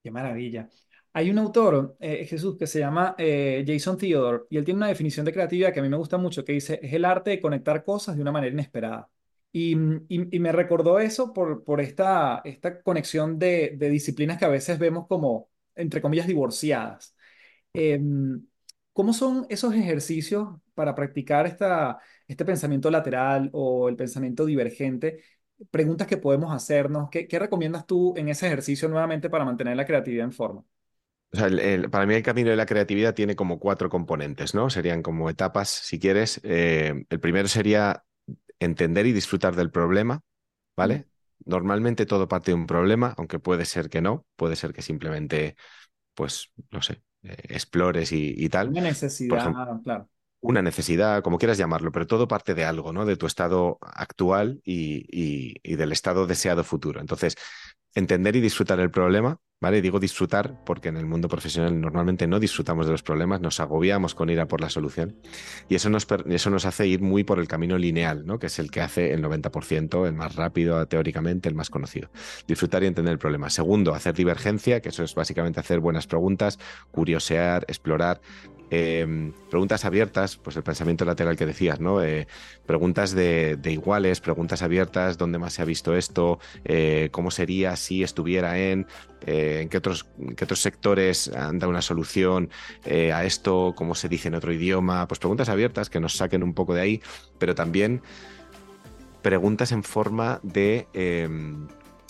Qué maravilla. Hay un autor, eh, Jesús, que se llama eh, Jason Theodore, y él tiene una definición de creatividad que a mí me gusta mucho, que dice, es el arte de conectar cosas de una manera inesperada. Y, me recordó eso por, por esta, esta conexión de, disciplinas que a veces vemos como, entre comillas, divorciadas. Em, ¿Cómo son esos ejercicios para practicar esta, este pensamiento lateral o el pensamiento divergente? Preguntas que podemos hacernos. ¿Qué, qué recomiendas tú en ese ejercicio nuevamente para mantener la creatividad en forma? Para mí el camino de la creatividad tiene como cuatro componentes, ¿no? Serían como etapas, si quieres. Eh, el primero sería entender y disfrutar del problema, ¿vale? Normalmente todo parte de un problema, aunque puede ser que no, puede ser que simplemente, pues, no sé, eh, explores y, tal. Una necesidad, claro. Una necesidad, como quieras llamarlo, pero todo parte de algo, ¿no? De tu estado actual y, y del estado deseado futuro. Entonces, entender y disfrutar el problema, ¿vale? Digo disfrutar porque en el mundo profesional normalmente no disfrutamos de los problemas, nos agobiamos con ir a por la solución y eso nos, eso nos hace ir muy por el camino lineal, ¿no? Que es el que hace el 90%, el más rápido teóricamente, el más conocido. Disfrutar y entender el problema. Segundo, hacer divergencia, que eso es básicamente hacer buenas preguntas, curiosear, explorar, Em, preguntas abiertas, pues el pensamiento lateral que decías, ¿no? Eh, preguntas de, iguales, preguntas abiertas, ¿dónde más se ha visto esto? Eh, ¿Cómo sería si estuviera en? Eh, ¿En qué otros, qué otros sectores han dado una solución a esto? ¿Cómo se dice en otro idioma? Pues preguntas abiertas que nos saquen un poco de ahí, pero también preguntas en forma de, em,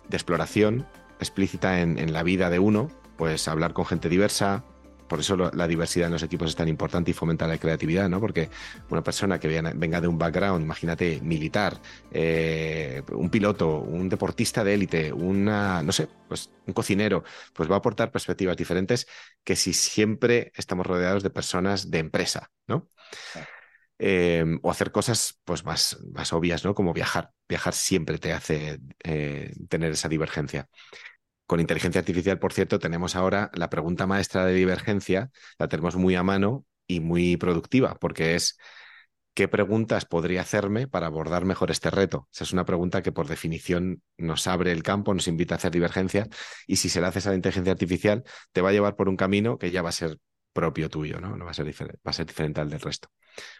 de exploración explícita en, en la vida de uno, pues hablar con gente diversa, por eso la diversidad en los equipos es tan importante y fomenta la creatividad, ¿no? Porque una persona que venga de un background, imagínate, militar, eh, un piloto, un deportista de élite, una, no sé, pues un cocinero, pues va a aportar perspectivas diferentes que si siempre estamos rodeados de personas de empresa, ¿no? Eh, o hacer cosas pues más, más obvias, ¿no? Como viajar. Viajar siempre te hace eh, tener esa divergencia. Con inteligencia artificial, por cierto, tenemos ahora la pregunta maestra de divergencia, la tenemos muy a mano y muy productiva, porque es ¿qué preguntas podría hacerme para abordar mejor este reto? Esa es una pregunta que por definición nos abre el campo, nos invita a hacer divergencia y si se la haces a la inteligencia artificial te va a llevar por un camino que ya va a ser propio tuyo, ¿no? No va a ser diferente, va a ser diferente al del resto.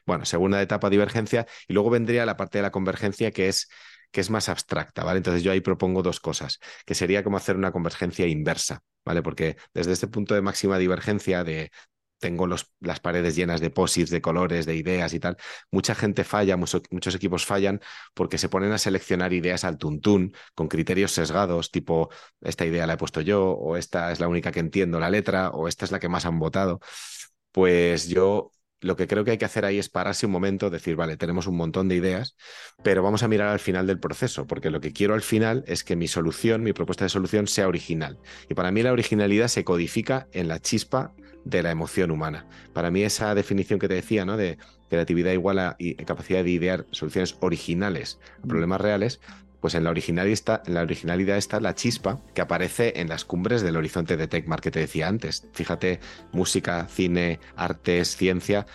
Bueno, segunda etapa divergencia y luego vendría la parte de la convergencia que es que es más abstracta, ¿vale? Entonces yo ahí propongo dos cosas, que sería como hacer una convergencia inversa, ¿vale? Porque desde este punto de máxima divergencia de tengo las paredes llenas de posits, de colores, de ideas y tal. Mucha gente falla, muchos equipos fallan porque se ponen a seleccionar ideas al tuntún con criterios sesgados, tipo esta idea la he puesto yo, o esta es la única que entiendo la letra, o esta es la que más han votado. Pues yo lo que creo que hay que hacer ahí es pararse un momento, decir, vale, tenemos un montón de ideas, pero vamos a mirar al final del proceso, porque lo que quiero al final es que mi solución, mi propuesta de solución sea original. Y para mí la originalidad se codifica en la chispa de la emoción humana. Para mí esa definición que te decía, ¿no? De creatividad igual a capacidad de idear soluciones originales a mm. problemas reales, Pues en la originalidad en la originalidad está la chispa que aparece en las cumbres del horizonte de Tecmar que te decía antes. Fíjate, música, cine, artes, ciencia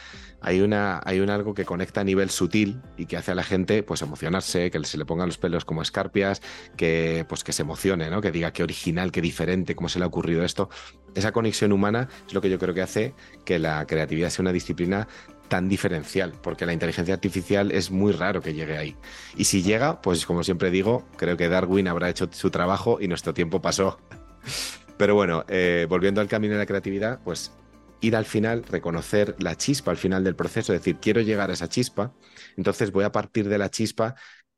hay, una, hay un algo que conecta a nivel sutil y que hace a la gente pues emocionarse, que se le pongan los pelos como escarpias, que pues que se emocione, ¿no? Que diga qué original, qué diferente, cómo se le ha ocurrido esto. Esa conexión humana es lo que yo creo que hace que la creatividad sea una disciplina tan diferencial, porque la inteligencia artificial es muy raro que llegue ahí. Y si llega, pues como siempre digo, creo que Darwin habrá hecho su trabajo y nuestro tiempo pasó. (laughs) Pero bueno, eh, volviendo al camino de la creatividad, pues ir al final, reconocer la chispa al final del proceso, decir, quiero llegar a esa chispa, entonces voy a partir de la chispa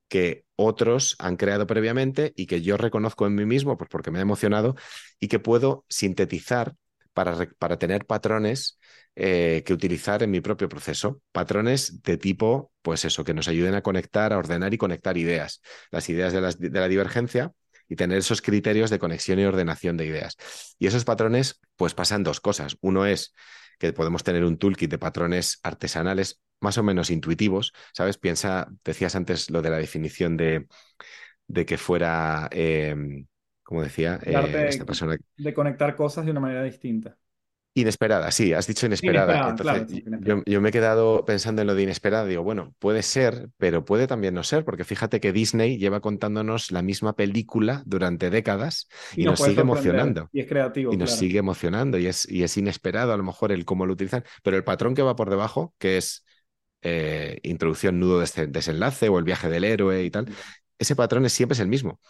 que otros han creado previamente y que yo reconozco en mí mismo, pues porque me ha emocionado, y que puedo sintetizar para, para tener patrones eh, que utilizar en mi propio proceso. Patrones de tipo, pues eso, que nos ayuden a conectar, a ordenar y conectar ideas. Las ideas de, de la divergencia y tener esos criterios de conexión y ordenación de ideas. Y esos patrones, pues pasan dos cosas. Uno es que podemos tener un toolkit de patrones artesanales más o menos intuitivos, ¿sabes? Piensa, decías antes lo de la definición de, de que fuera, eh, como decía, eh, esta persona. De conectar cosas de una manera distinta. Inesperada, sí, has dicho inesperada. Entonces, yo, me he quedado pensando en lo de inesperada. Digo, bueno, puede ser, pero puede también no ser, porque fíjate que Disney lleva contándonos la misma película durante décadas y, nos sigue emocionando. Y es creativo. Y nos sigue emocionando y es, y es inesperado a lo mejor el cómo lo utilizan, pero el patrón que va por debajo, que es eh, introducción, nudo, de desenlace o el viaje del héroe y tal, ese patrón es, siempre es el mismo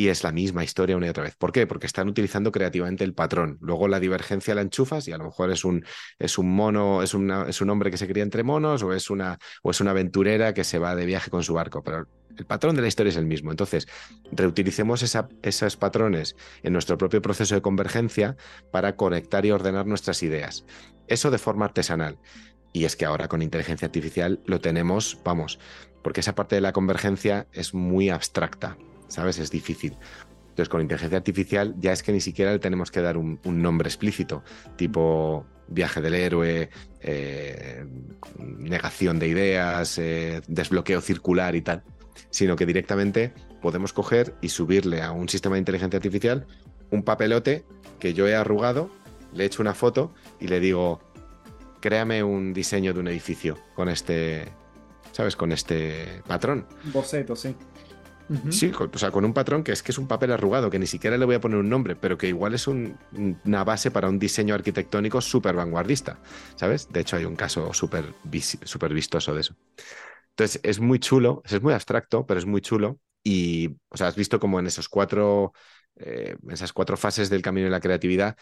y es la misma historia una y otra vez. ¿Por qué? Porque están utilizando creativamente el patrón. Luego la divergencia la enchufas y a lo mejor es un, es un mono, es, es un hombre que se cría entre monos o es, una, o es una aventurera que se va de viaje con su barco. Pero el patrón de la historia es el mismo. Entonces, reutilicemos esos patrones en nuestro propio proceso de convergencia para conectar y ordenar nuestras ideas. Eso de forma artesanal. Y es que ahora con inteligencia artificial lo tenemos, vamos, porque esa parte de la convergencia es muy abstracta. ¿Sabes? Es difícil. Entonces, con inteligencia artificial ya es que ni siquiera le tenemos que dar un, nombre explícito, tipo viaje del héroe, eh, negación de ideas, eh, desbloqueo circular y tal, sino que directamente podemos coger y subirle a un sistema de inteligencia artificial un papelote que yo he arrugado, le echo una foto y le digo, créame un diseño de un edificio con este, ¿sabes? Con este patrón. Boceto, sí. Sí, o sea, con un patrón que es que es un papel arrugado, que ni siquiera le voy a poner un nombre, pero que igual es una base para un diseño arquitectónico súper vanguardista, ¿sabes? De hecho, hay un caso súper super vistoso de eso. Entonces, es muy chulo, es muy abstracto, pero es muy chulo. Y, o sea, has visto como en esos cuatro, eh, esas cuatro fases del camino de la creatividad,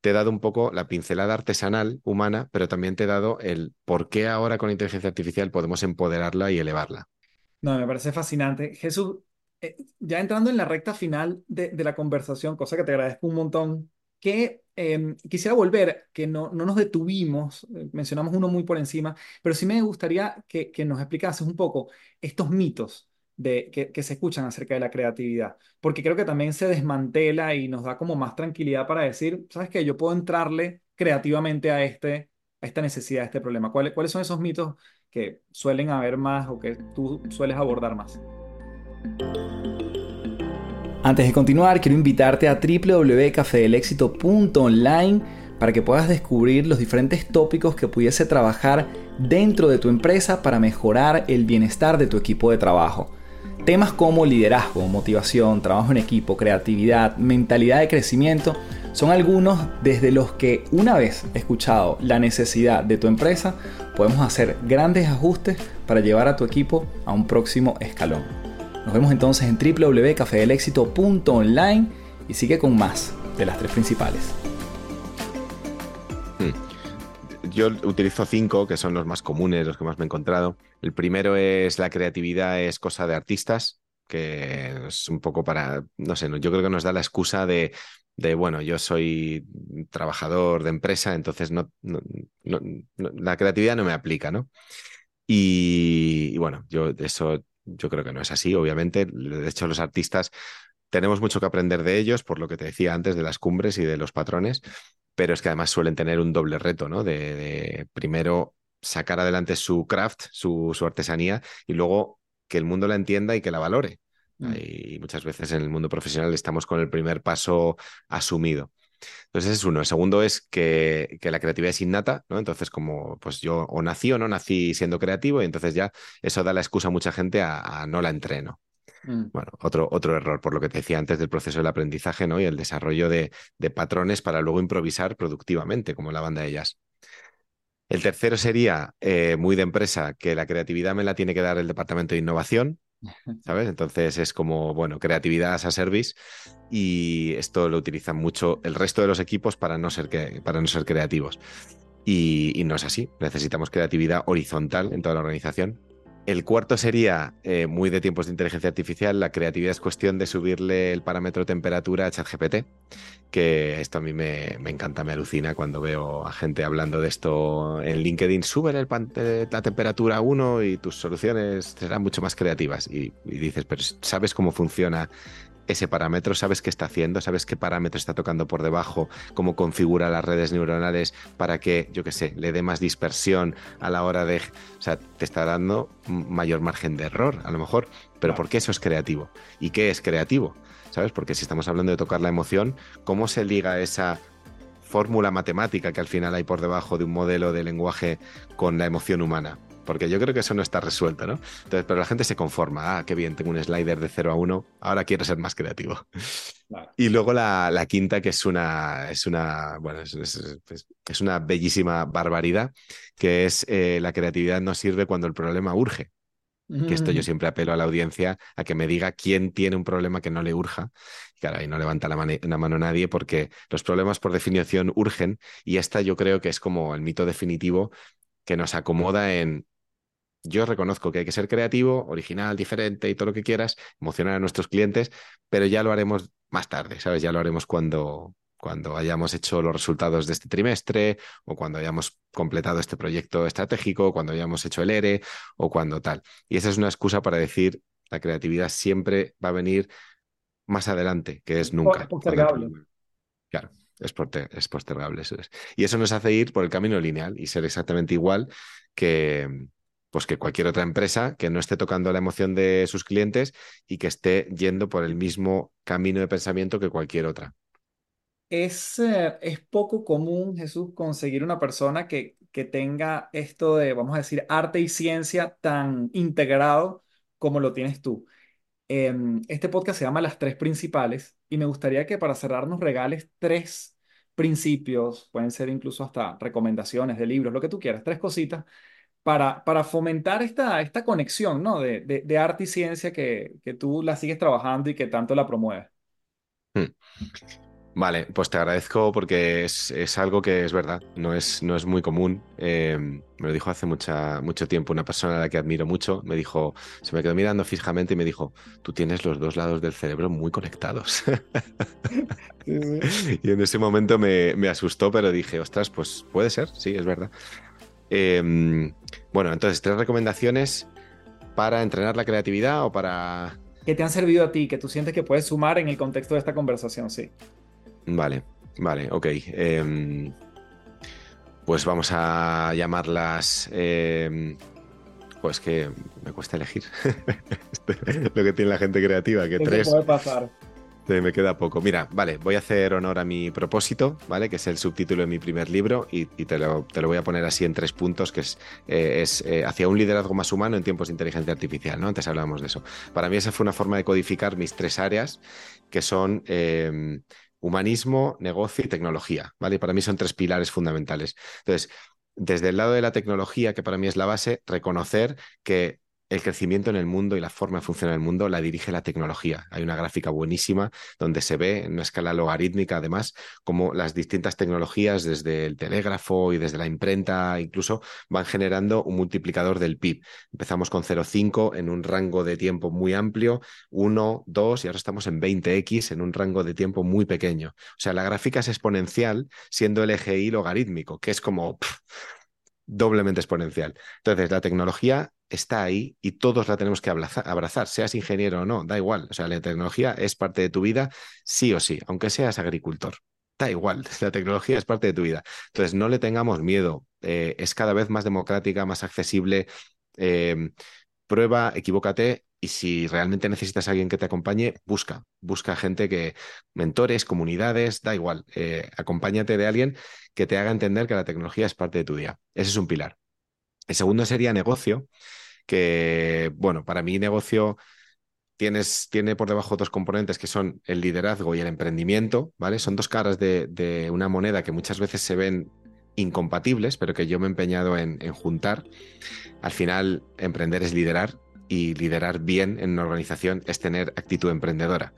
te he dado un poco la pincelada artesanal humana, pero también te he dado el por qué ahora con inteligencia artificial podemos empoderarla y elevarla. No, me parece fascinante. Jesús, eh, ya entrando en la recta final de, la conversación, cosa que te agradezco un montón, que em, quisiera volver, que no, no nos detuvimos, eh, mencionamos uno muy por encima, pero sí me gustaría que, nos explicases un poco estos mitos de, que, que, se escuchan acerca de la creatividad, porque creo que también se desmantela y nos da como más tranquilidad para decir, ¿sabes qué? Yo puedo entrarle creativamente a, este, a esta necesidad, a este problema. ¿Cuáles, ¿Cuáles son esos mitos que suelen haber más o que tú sueles abordar más? Antes de continuar, quiero invitarte a www.cafedelexito.online para que puedas descubrir los diferentes tópicos que pudiese trabajar dentro de tu empresa para mejorar el bienestar de tu equipo de trabajo. Temas como liderazgo, motivación, trabajo en equipo, creatividad, mentalidad de crecimiento son algunos desde los que una vez escuchado la necesidad de tu empresa, podemos hacer grandes ajustes para llevar a tu equipo a un próximo escalón. Nos vemos entonces en www.cafedelexito.online y sigue con más de las tres principales. Hmm. Yo utilizo cinco, que son los más comunes, los que más me he encontrado. El primero es la creatividad es cosa de artistas, que es un poco para, no sé, yo creo que nos da la excusa de, bueno, yo soy trabajador de empresa, entonces no, la creatividad no me aplica, ¿no? Y, bueno, yo eso yo creo que no es así, obviamente. De hecho, los artistas tenemos mucho que aprender de ellos, por lo que te decía antes, de las cumbres y de los patrones, pero es que además suelen tener un doble reto, ¿no? De, primero sacar adelante su craft, su, artesanía, y luego que el mundo la entienda y que la valore. Mm. Y muchas veces en el mundo profesional estamos con el primer paso asumido. Entonces es uno. El segundo es que, la creatividad es innata, ¿no? Entonces, como pues yo o nací o no nací siendo creativo, y entonces ya eso da la excusa a mucha gente a, no la entreno. Mm. Bueno, otro, otro error, por lo que te decía antes del proceso del aprendizaje, ¿no? Y el desarrollo de, patrones para luego improvisar productivamente, como la banda de jazz. El tercero sería eh, muy de empresa, que la creatividad me la tiene que dar el departamento de innovación, ¿sabes? Entonces es como, bueno, creatividad as a service y esto lo utilizan mucho el resto de los equipos para no ser, que, para no ser creativos. Y, y, no es así, necesitamos creatividad horizontal en toda la organización el cuarto sería, eh, muy de tiempos de inteligencia artificial, la creatividad es cuestión de subirle el parámetro temperatura a ChatGPT, que esto a mí me, encanta, me alucina cuando veo a gente hablando de esto en LinkedIn, sube el eh, la temperatura a uno y tus soluciones serán mucho más creativas. y dices, pero ¿sabes cómo funciona ese parámetro, sabes qué está haciendo, sabes qué parámetro está tocando por debajo, cómo configura las redes neuronales para que, yo qué sé, le dé más dispersión a la hora de... O sea, te está dando mayor margen de error, a lo mejor, pero ¿por qué eso es creativo? ¿Y qué es creativo? ¿Sabes? Porque si estamos hablando de tocar la emoción, ¿cómo se liga esa fórmula matemática que al final hay por debajo de un modelo de lenguaje con la emoción humana? Porque yo creo que eso no está resuelto, ¿no? Entonces, pero la gente se conforma, ah, qué bien, tengo un slider de 0 a 1, ahora quiero ser más creativo. Y luego la, quinta, que es una, es una, bueno, es, una bellísima barbaridad, que es eh, la creatividad no sirve cuando el problema urge. Que esto yo mm. siempre apelo a la audiencia a que me diga quién tiene un problema que no le urja. Y claro, ahí no levanta la, la mano nadie porque los problemas por definición urgen y esta yo creo que es como el mito definitivo que nos acomoda en yo reconozco que hay que ser creativo, original, diferente y todo lo que quieras, emocionar a nuestros clientes, pero ya lo haremos más tarde, ¿sabes? Ya lo haremos cuando, cuando hayamos hecho los resultados de este trimestre o cuando hayamos completado este proyecto estratégico, cuando hayamos hecho el ERE o cuando tal. Y esa es una excusa para decir, la creatividad siempre va a venir más adelante, que es nunca. Claro, es, es postergable. Eso es. Y eso nos hace ir por el camino lineal y ser exactamente igual que, pues que cualquier otra empresa que no esté tocando la emoción de sus clientes y que esté yendo por el mismo camino de pensamiento que cualquier otra. Es, eh, es poco común, Jesús, conseguir una persona que, que tenga esto de, vamos a decir, arte y ciencia tan integrado como lo tienes tú. Em, este podcast se llama Las Tres Principales y me gustaría que para cerrar nos regales tres principios, pueden ser incluso hasta recomendaciones de libros, lo que tú quieras, tres cositas para, para fomentar esta, esta conexión ¿no? de, de, arte y ciencia que, que, tú la sigues trabajando y que tanto la promueves. Hmm. Vale, pues te agradezco porque es, es, algo que es verdad, no es, no es muy común. Eh, me lo dijo hace mucha, mucho tiempo una persona a la que admiro mucho, me dijo, se me quedó mirando fijamente y me dijo, tú tienes los dos lados del cerebro muy conectados. (laughs) y en ese momento me, me asustó, pero dije, ostras, pues puede ser, sí, es verdad. Em, bueno, entonces, tres recomendaciones para entrenar la creatividad o para... Que te han servido a ti, que tú sientes que puedes sumar en el contexto de esta conversación, sí. Vale, vale, ok. Em, pues vamos a llamarlas... Em, pues que me cuesta elegir (laughs) lo que tiene la gente creativa, que tres... puede pasar? Me queda poco. Mira, vale, voy a hacer honor a mi propósito, ¿vale? Que es el subtítulo de mi primer libro y, te, lo, voy a poner así en tres puntos, que es, eh, eh, hacia un liderazgo más humano en tiempos de inteligencia artificial, ¿no? Antes hablábamos de eso. Para mí esa fue una forma de codificar mis tres áreas, que son em, humanismo, negocio y tecnología, ¿vale? para mí son tres pilares fundamentales. Entonces, desde el lado de la tecnología, que para mí es la base, reconocer que el crecimiento en el mundo y la forma de funcionar el mundo la dirige la tecnología. Hay una gráfica buenísima donde se ve en una escala logarítmica, además, cómo las distintas tecnologías, desde el telégrafo y desde la imprenta, incluso, van generando un multiplicador del PIB. Empezamos con 0,5 en un rango de tiempo muy amplio, 1, 2 y ahora estamos en 20x en un rango de tiempo muy pequeño. O sea, la gráfica es exponencial siendo el eje y logarítmico, que es como doblemente exponencial. Entonces, la tecnología está ahí y todos la tenemos que abrazar, seas ingeniero o no, da igual. O sea, la tecnología es parte de tu vida, sí o sí, aunque seas agricultor. Da igual, (laughs) la tecnología es parte de tu vida. Entonces, no le tengamos miedo. Eh, es cada vez más democrática, más accesible. Eh, prueba, equivócate, y si realmente necesitas a alguien que te acompañe, busca, busca gente que, mentores, comunidades, da igual, eh, acompáñate de alguien que te haga entender que la tecnología es parte de tu día. Ese es un pilar. El segundo sería negocio, que, bueno, para mí negocio tienes, tiene por debajo dos componentes que son el liderazgo y el emprendimiento, ¿vale? Son dos caras de, una moneda que muchas veces se ven incompatibles, pero que yo me he empeñado en, en juntar. Al final, emprender es liderar y liderar bien en una organización es tener actitud emprendedora.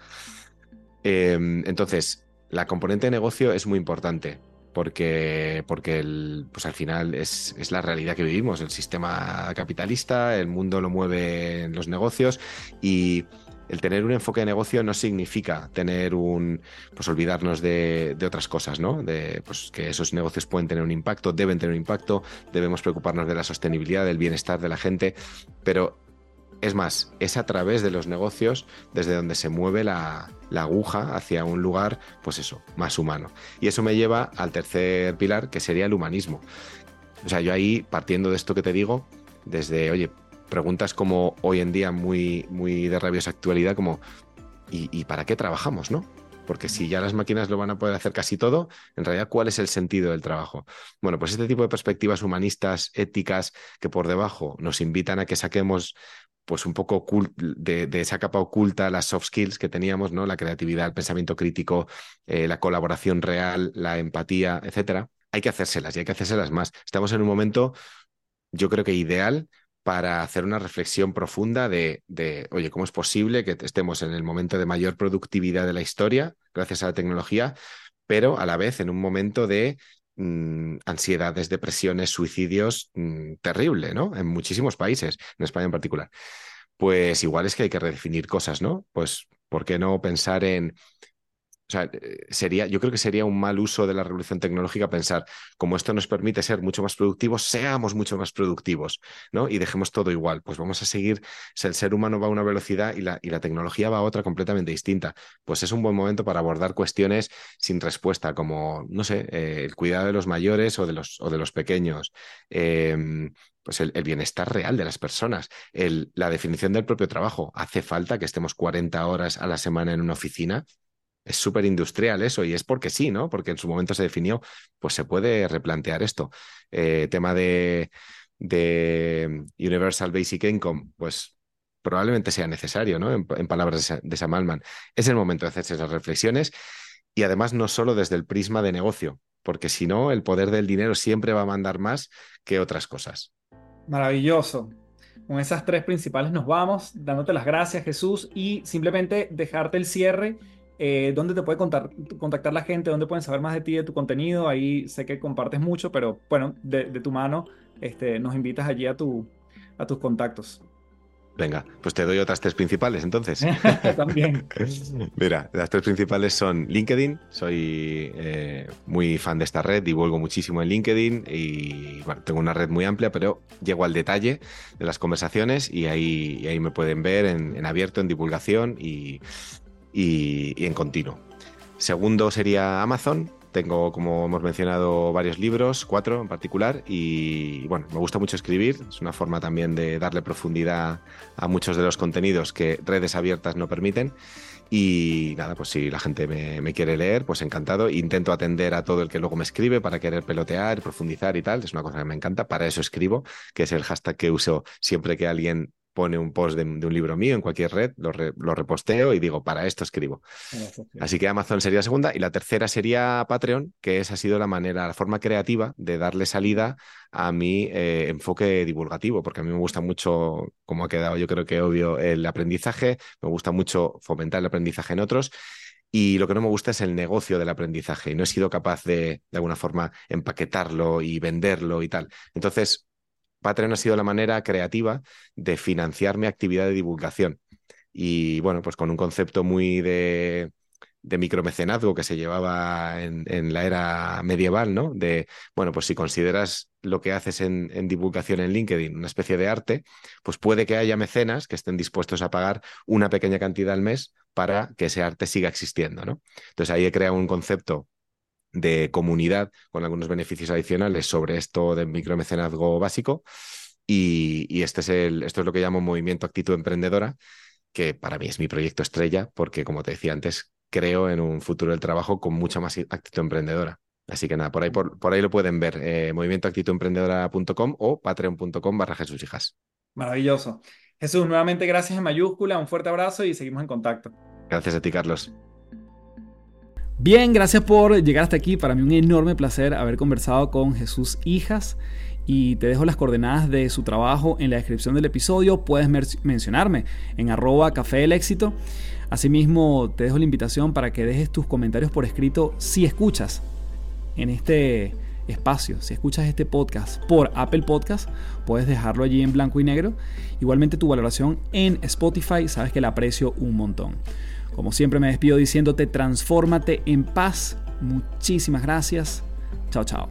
Em, entonces, la componente de negocio es muy importante porque, porque el, pues al final es, es, la realidad que vivimos. El sistema capitalista, el mundo lo mueve en los negocios y el tener un enfoque de negocio no significa tener un, pues olvidarnos de, de, otras cosas, ¿no? De pues que esos negocios pueden tener un impacto, deben tener un impacto, debemos preocuparnos de la sostenibilidad, del bienestar de la gente, pero es más, es a través de los negocios desde donde se mueve la, aguja hacia un lugar, pues eso, más humano. Y eso me lleva al tercer pilar, que sería el humanismo. O sea, yo ahí, partiendo de esto que te digo, desde, oye, preguntas como hoy en día muy, muy de rabiosa actualidad, como, ¿y, ¿y, para qué trabajamos, no? Porque si ya las máquinas lo van a poder hacer casi todo, en realidad, ¿cuál es el sentido del trabajo? Bueno, pues este tipo de perspectivas humanistas, éticas, que por debajo nos invitan a que saquemos pues un poco de, esa capa oculta las soft skills que teníamos, ¿no? La creatividad, el pensamiento crítico, eh, la colaboración real, la empatía, etcétera. Hay que hacérselas y hay que hacérselas más. Estamos en un momento, yo creo que ideal para hacer una reflexión profunda de, de, oye, ¿cómo es posible que estemos en el momento de mayor productividad de la historia gracias a la tecnología, pero a la vez en un momento de Mm, ansiedades, depresiones, suicidios, mm, terrible, ¿no? En muchísimos países, en España en particular. Pues igual es que hay que redefinir cosas, ¿no? Pues, ¿por qué no pensar en o sea, eh, sería, yo creo que sería un mal uso de la revolución tecnológica pensar, como esto nos permite ser mucho más productivos, seamos mucho más productivos, ¿no? Y dejemos todo igual. Pues vamos a seguir, el ser humano va a una velocidad y la, y la tecnología va a otra completamente distinta. Pues es un buen momento para abordar cuestiones sin respuesta, como, no sé, eh, el cuidado de los mayores o de los, o de los pequeños. Em, pues el, bienestar real de las personas, la definición del propio trabajo. ¿Hace falta que estemos 40 horas a la semana en una oficina? Es súper industrial eso y es porque sí, ¿no? Porque en su momento se definió, pues se puede replantear esto. Eh, tema de, de, Universal Basic Income, pues probablemente sea necesario, ¿no? En, palabras de, Sam Altman. Es el momento de hacerse esas reflexiones y además no solo desde el prisma de negocio, porque si no, el poder del dinero siempre va a mandar más que otras cosas. Maravilloso. Con esas tres principales nos vamos, dándote las gracias, Jesús, y simplemente dejarte el cierre eh, ¿Dónde te puede contactar la gente? ¿Dónde pueden saber más de ti, de tu contenido? Ahí sé que compartes mucho, pero bueno, de, tu mano este, nos invitas allí a, tu, a tus contactos. Venga, pues te doy otras tres principales entonces. (laughs) También. (laughs) Mira, las tres principales son LinkedIn. Soy eh, muy fan de esta red, divulgo muchísimo en LinkedIn y bueno, tengo una red muy amplia, pero llego al detalle de las conversaciones y ahí, ahí me pueden ver en, en abierto, en divulgación y, y, en continuo. Segundo sería Amazon. Tengo, como hemos mencionado, varios libros, cuatro en particular, y bueno, me gusta mucho escribir. Es una forma también de darle profundidad a muchos de los contenidos que redes abiertas no permiten. Y nada, pues si la gente me, quiere leer, pues encantado. Intento atender a todo el que luego me escribe para querer pelotear, profundizar y tal. Es una cosa que me encanta. Para eso escribo, que es el hashtag que uso siempre que alguien pone un post de, un libro mío en cualquier red, lo, reposteo y digo, para esto escribo. Así que Amazon sería la segunda. Y la tercera sería Patreon, que esa ha sido la manera, la forma creativa de darle salida a mi eh, enfoque divulgativo, porque a mí me gusta mucho, como ha quedado yo creo que obvio, el aprendizaje, me gusta mucho fomentar el aprendizaje en otros. Y lo que no me gusta es el negocio del aprendizaje. Y no he sido capaz de, de alguna forma, empaquetarlo y venderlo y tal. Entonces, Patreon ha sido la manera creativa de financiar mi actividad de divulgación. Y bueno, pues con un concepto muy de, micromecenazgo que se llevaba en, la era medieval, ¿no? De, bueno, pues si consideras lo que haces en, divulgación en LinkedIn una especie de arte, pues puede que haya mecenas que estén dispuestos a pagar una pequeña cantidad al mes para que ese arte siga existiendo, ¿no? Entonces ahí he creado un concepto de comunidad con algunos beneficios adicionales sobre esto del micromecenazgo básico. Y, este es el, esto es lo que llamo movimiento actitud emprendedora, que para mí es mi proyecto estrella, porque como te decía antes, creo en un futuro del trabajo con mucha más actitud emprendedora. Así que nada, por ahí, por, ahí lo pueden ver, eh, movimientoactitudemprendedora.com o patreon.com barra Jesús Hijas. Maravilloso. Jesús, nuevamente gracias en mayúscula, un fuerte abrazo y seguimos en contacto. Gracias a ti, Carlos. Bien, gracias por llegar hasta aquí. Para mí un enorme placer haber conversado con Jesús Hijas y te dejo las coordenadas de su trabajo en la descripción del episodio. Puedes mencionarme en arroba café del éxito. Asimismo, te dejo la invitación para que dejes tus comentarios por escrito si escuchas en este espacio, si escuchas este podcast por Apple Podcast, puedes dejarlo allí en blanco y negro. Igualmente tu valoración en Spotify, sabes que la aprecio un montón. Como siempre me despido diciéndote, transfórmate en paz. Muchísimas gracias. Chao, chao.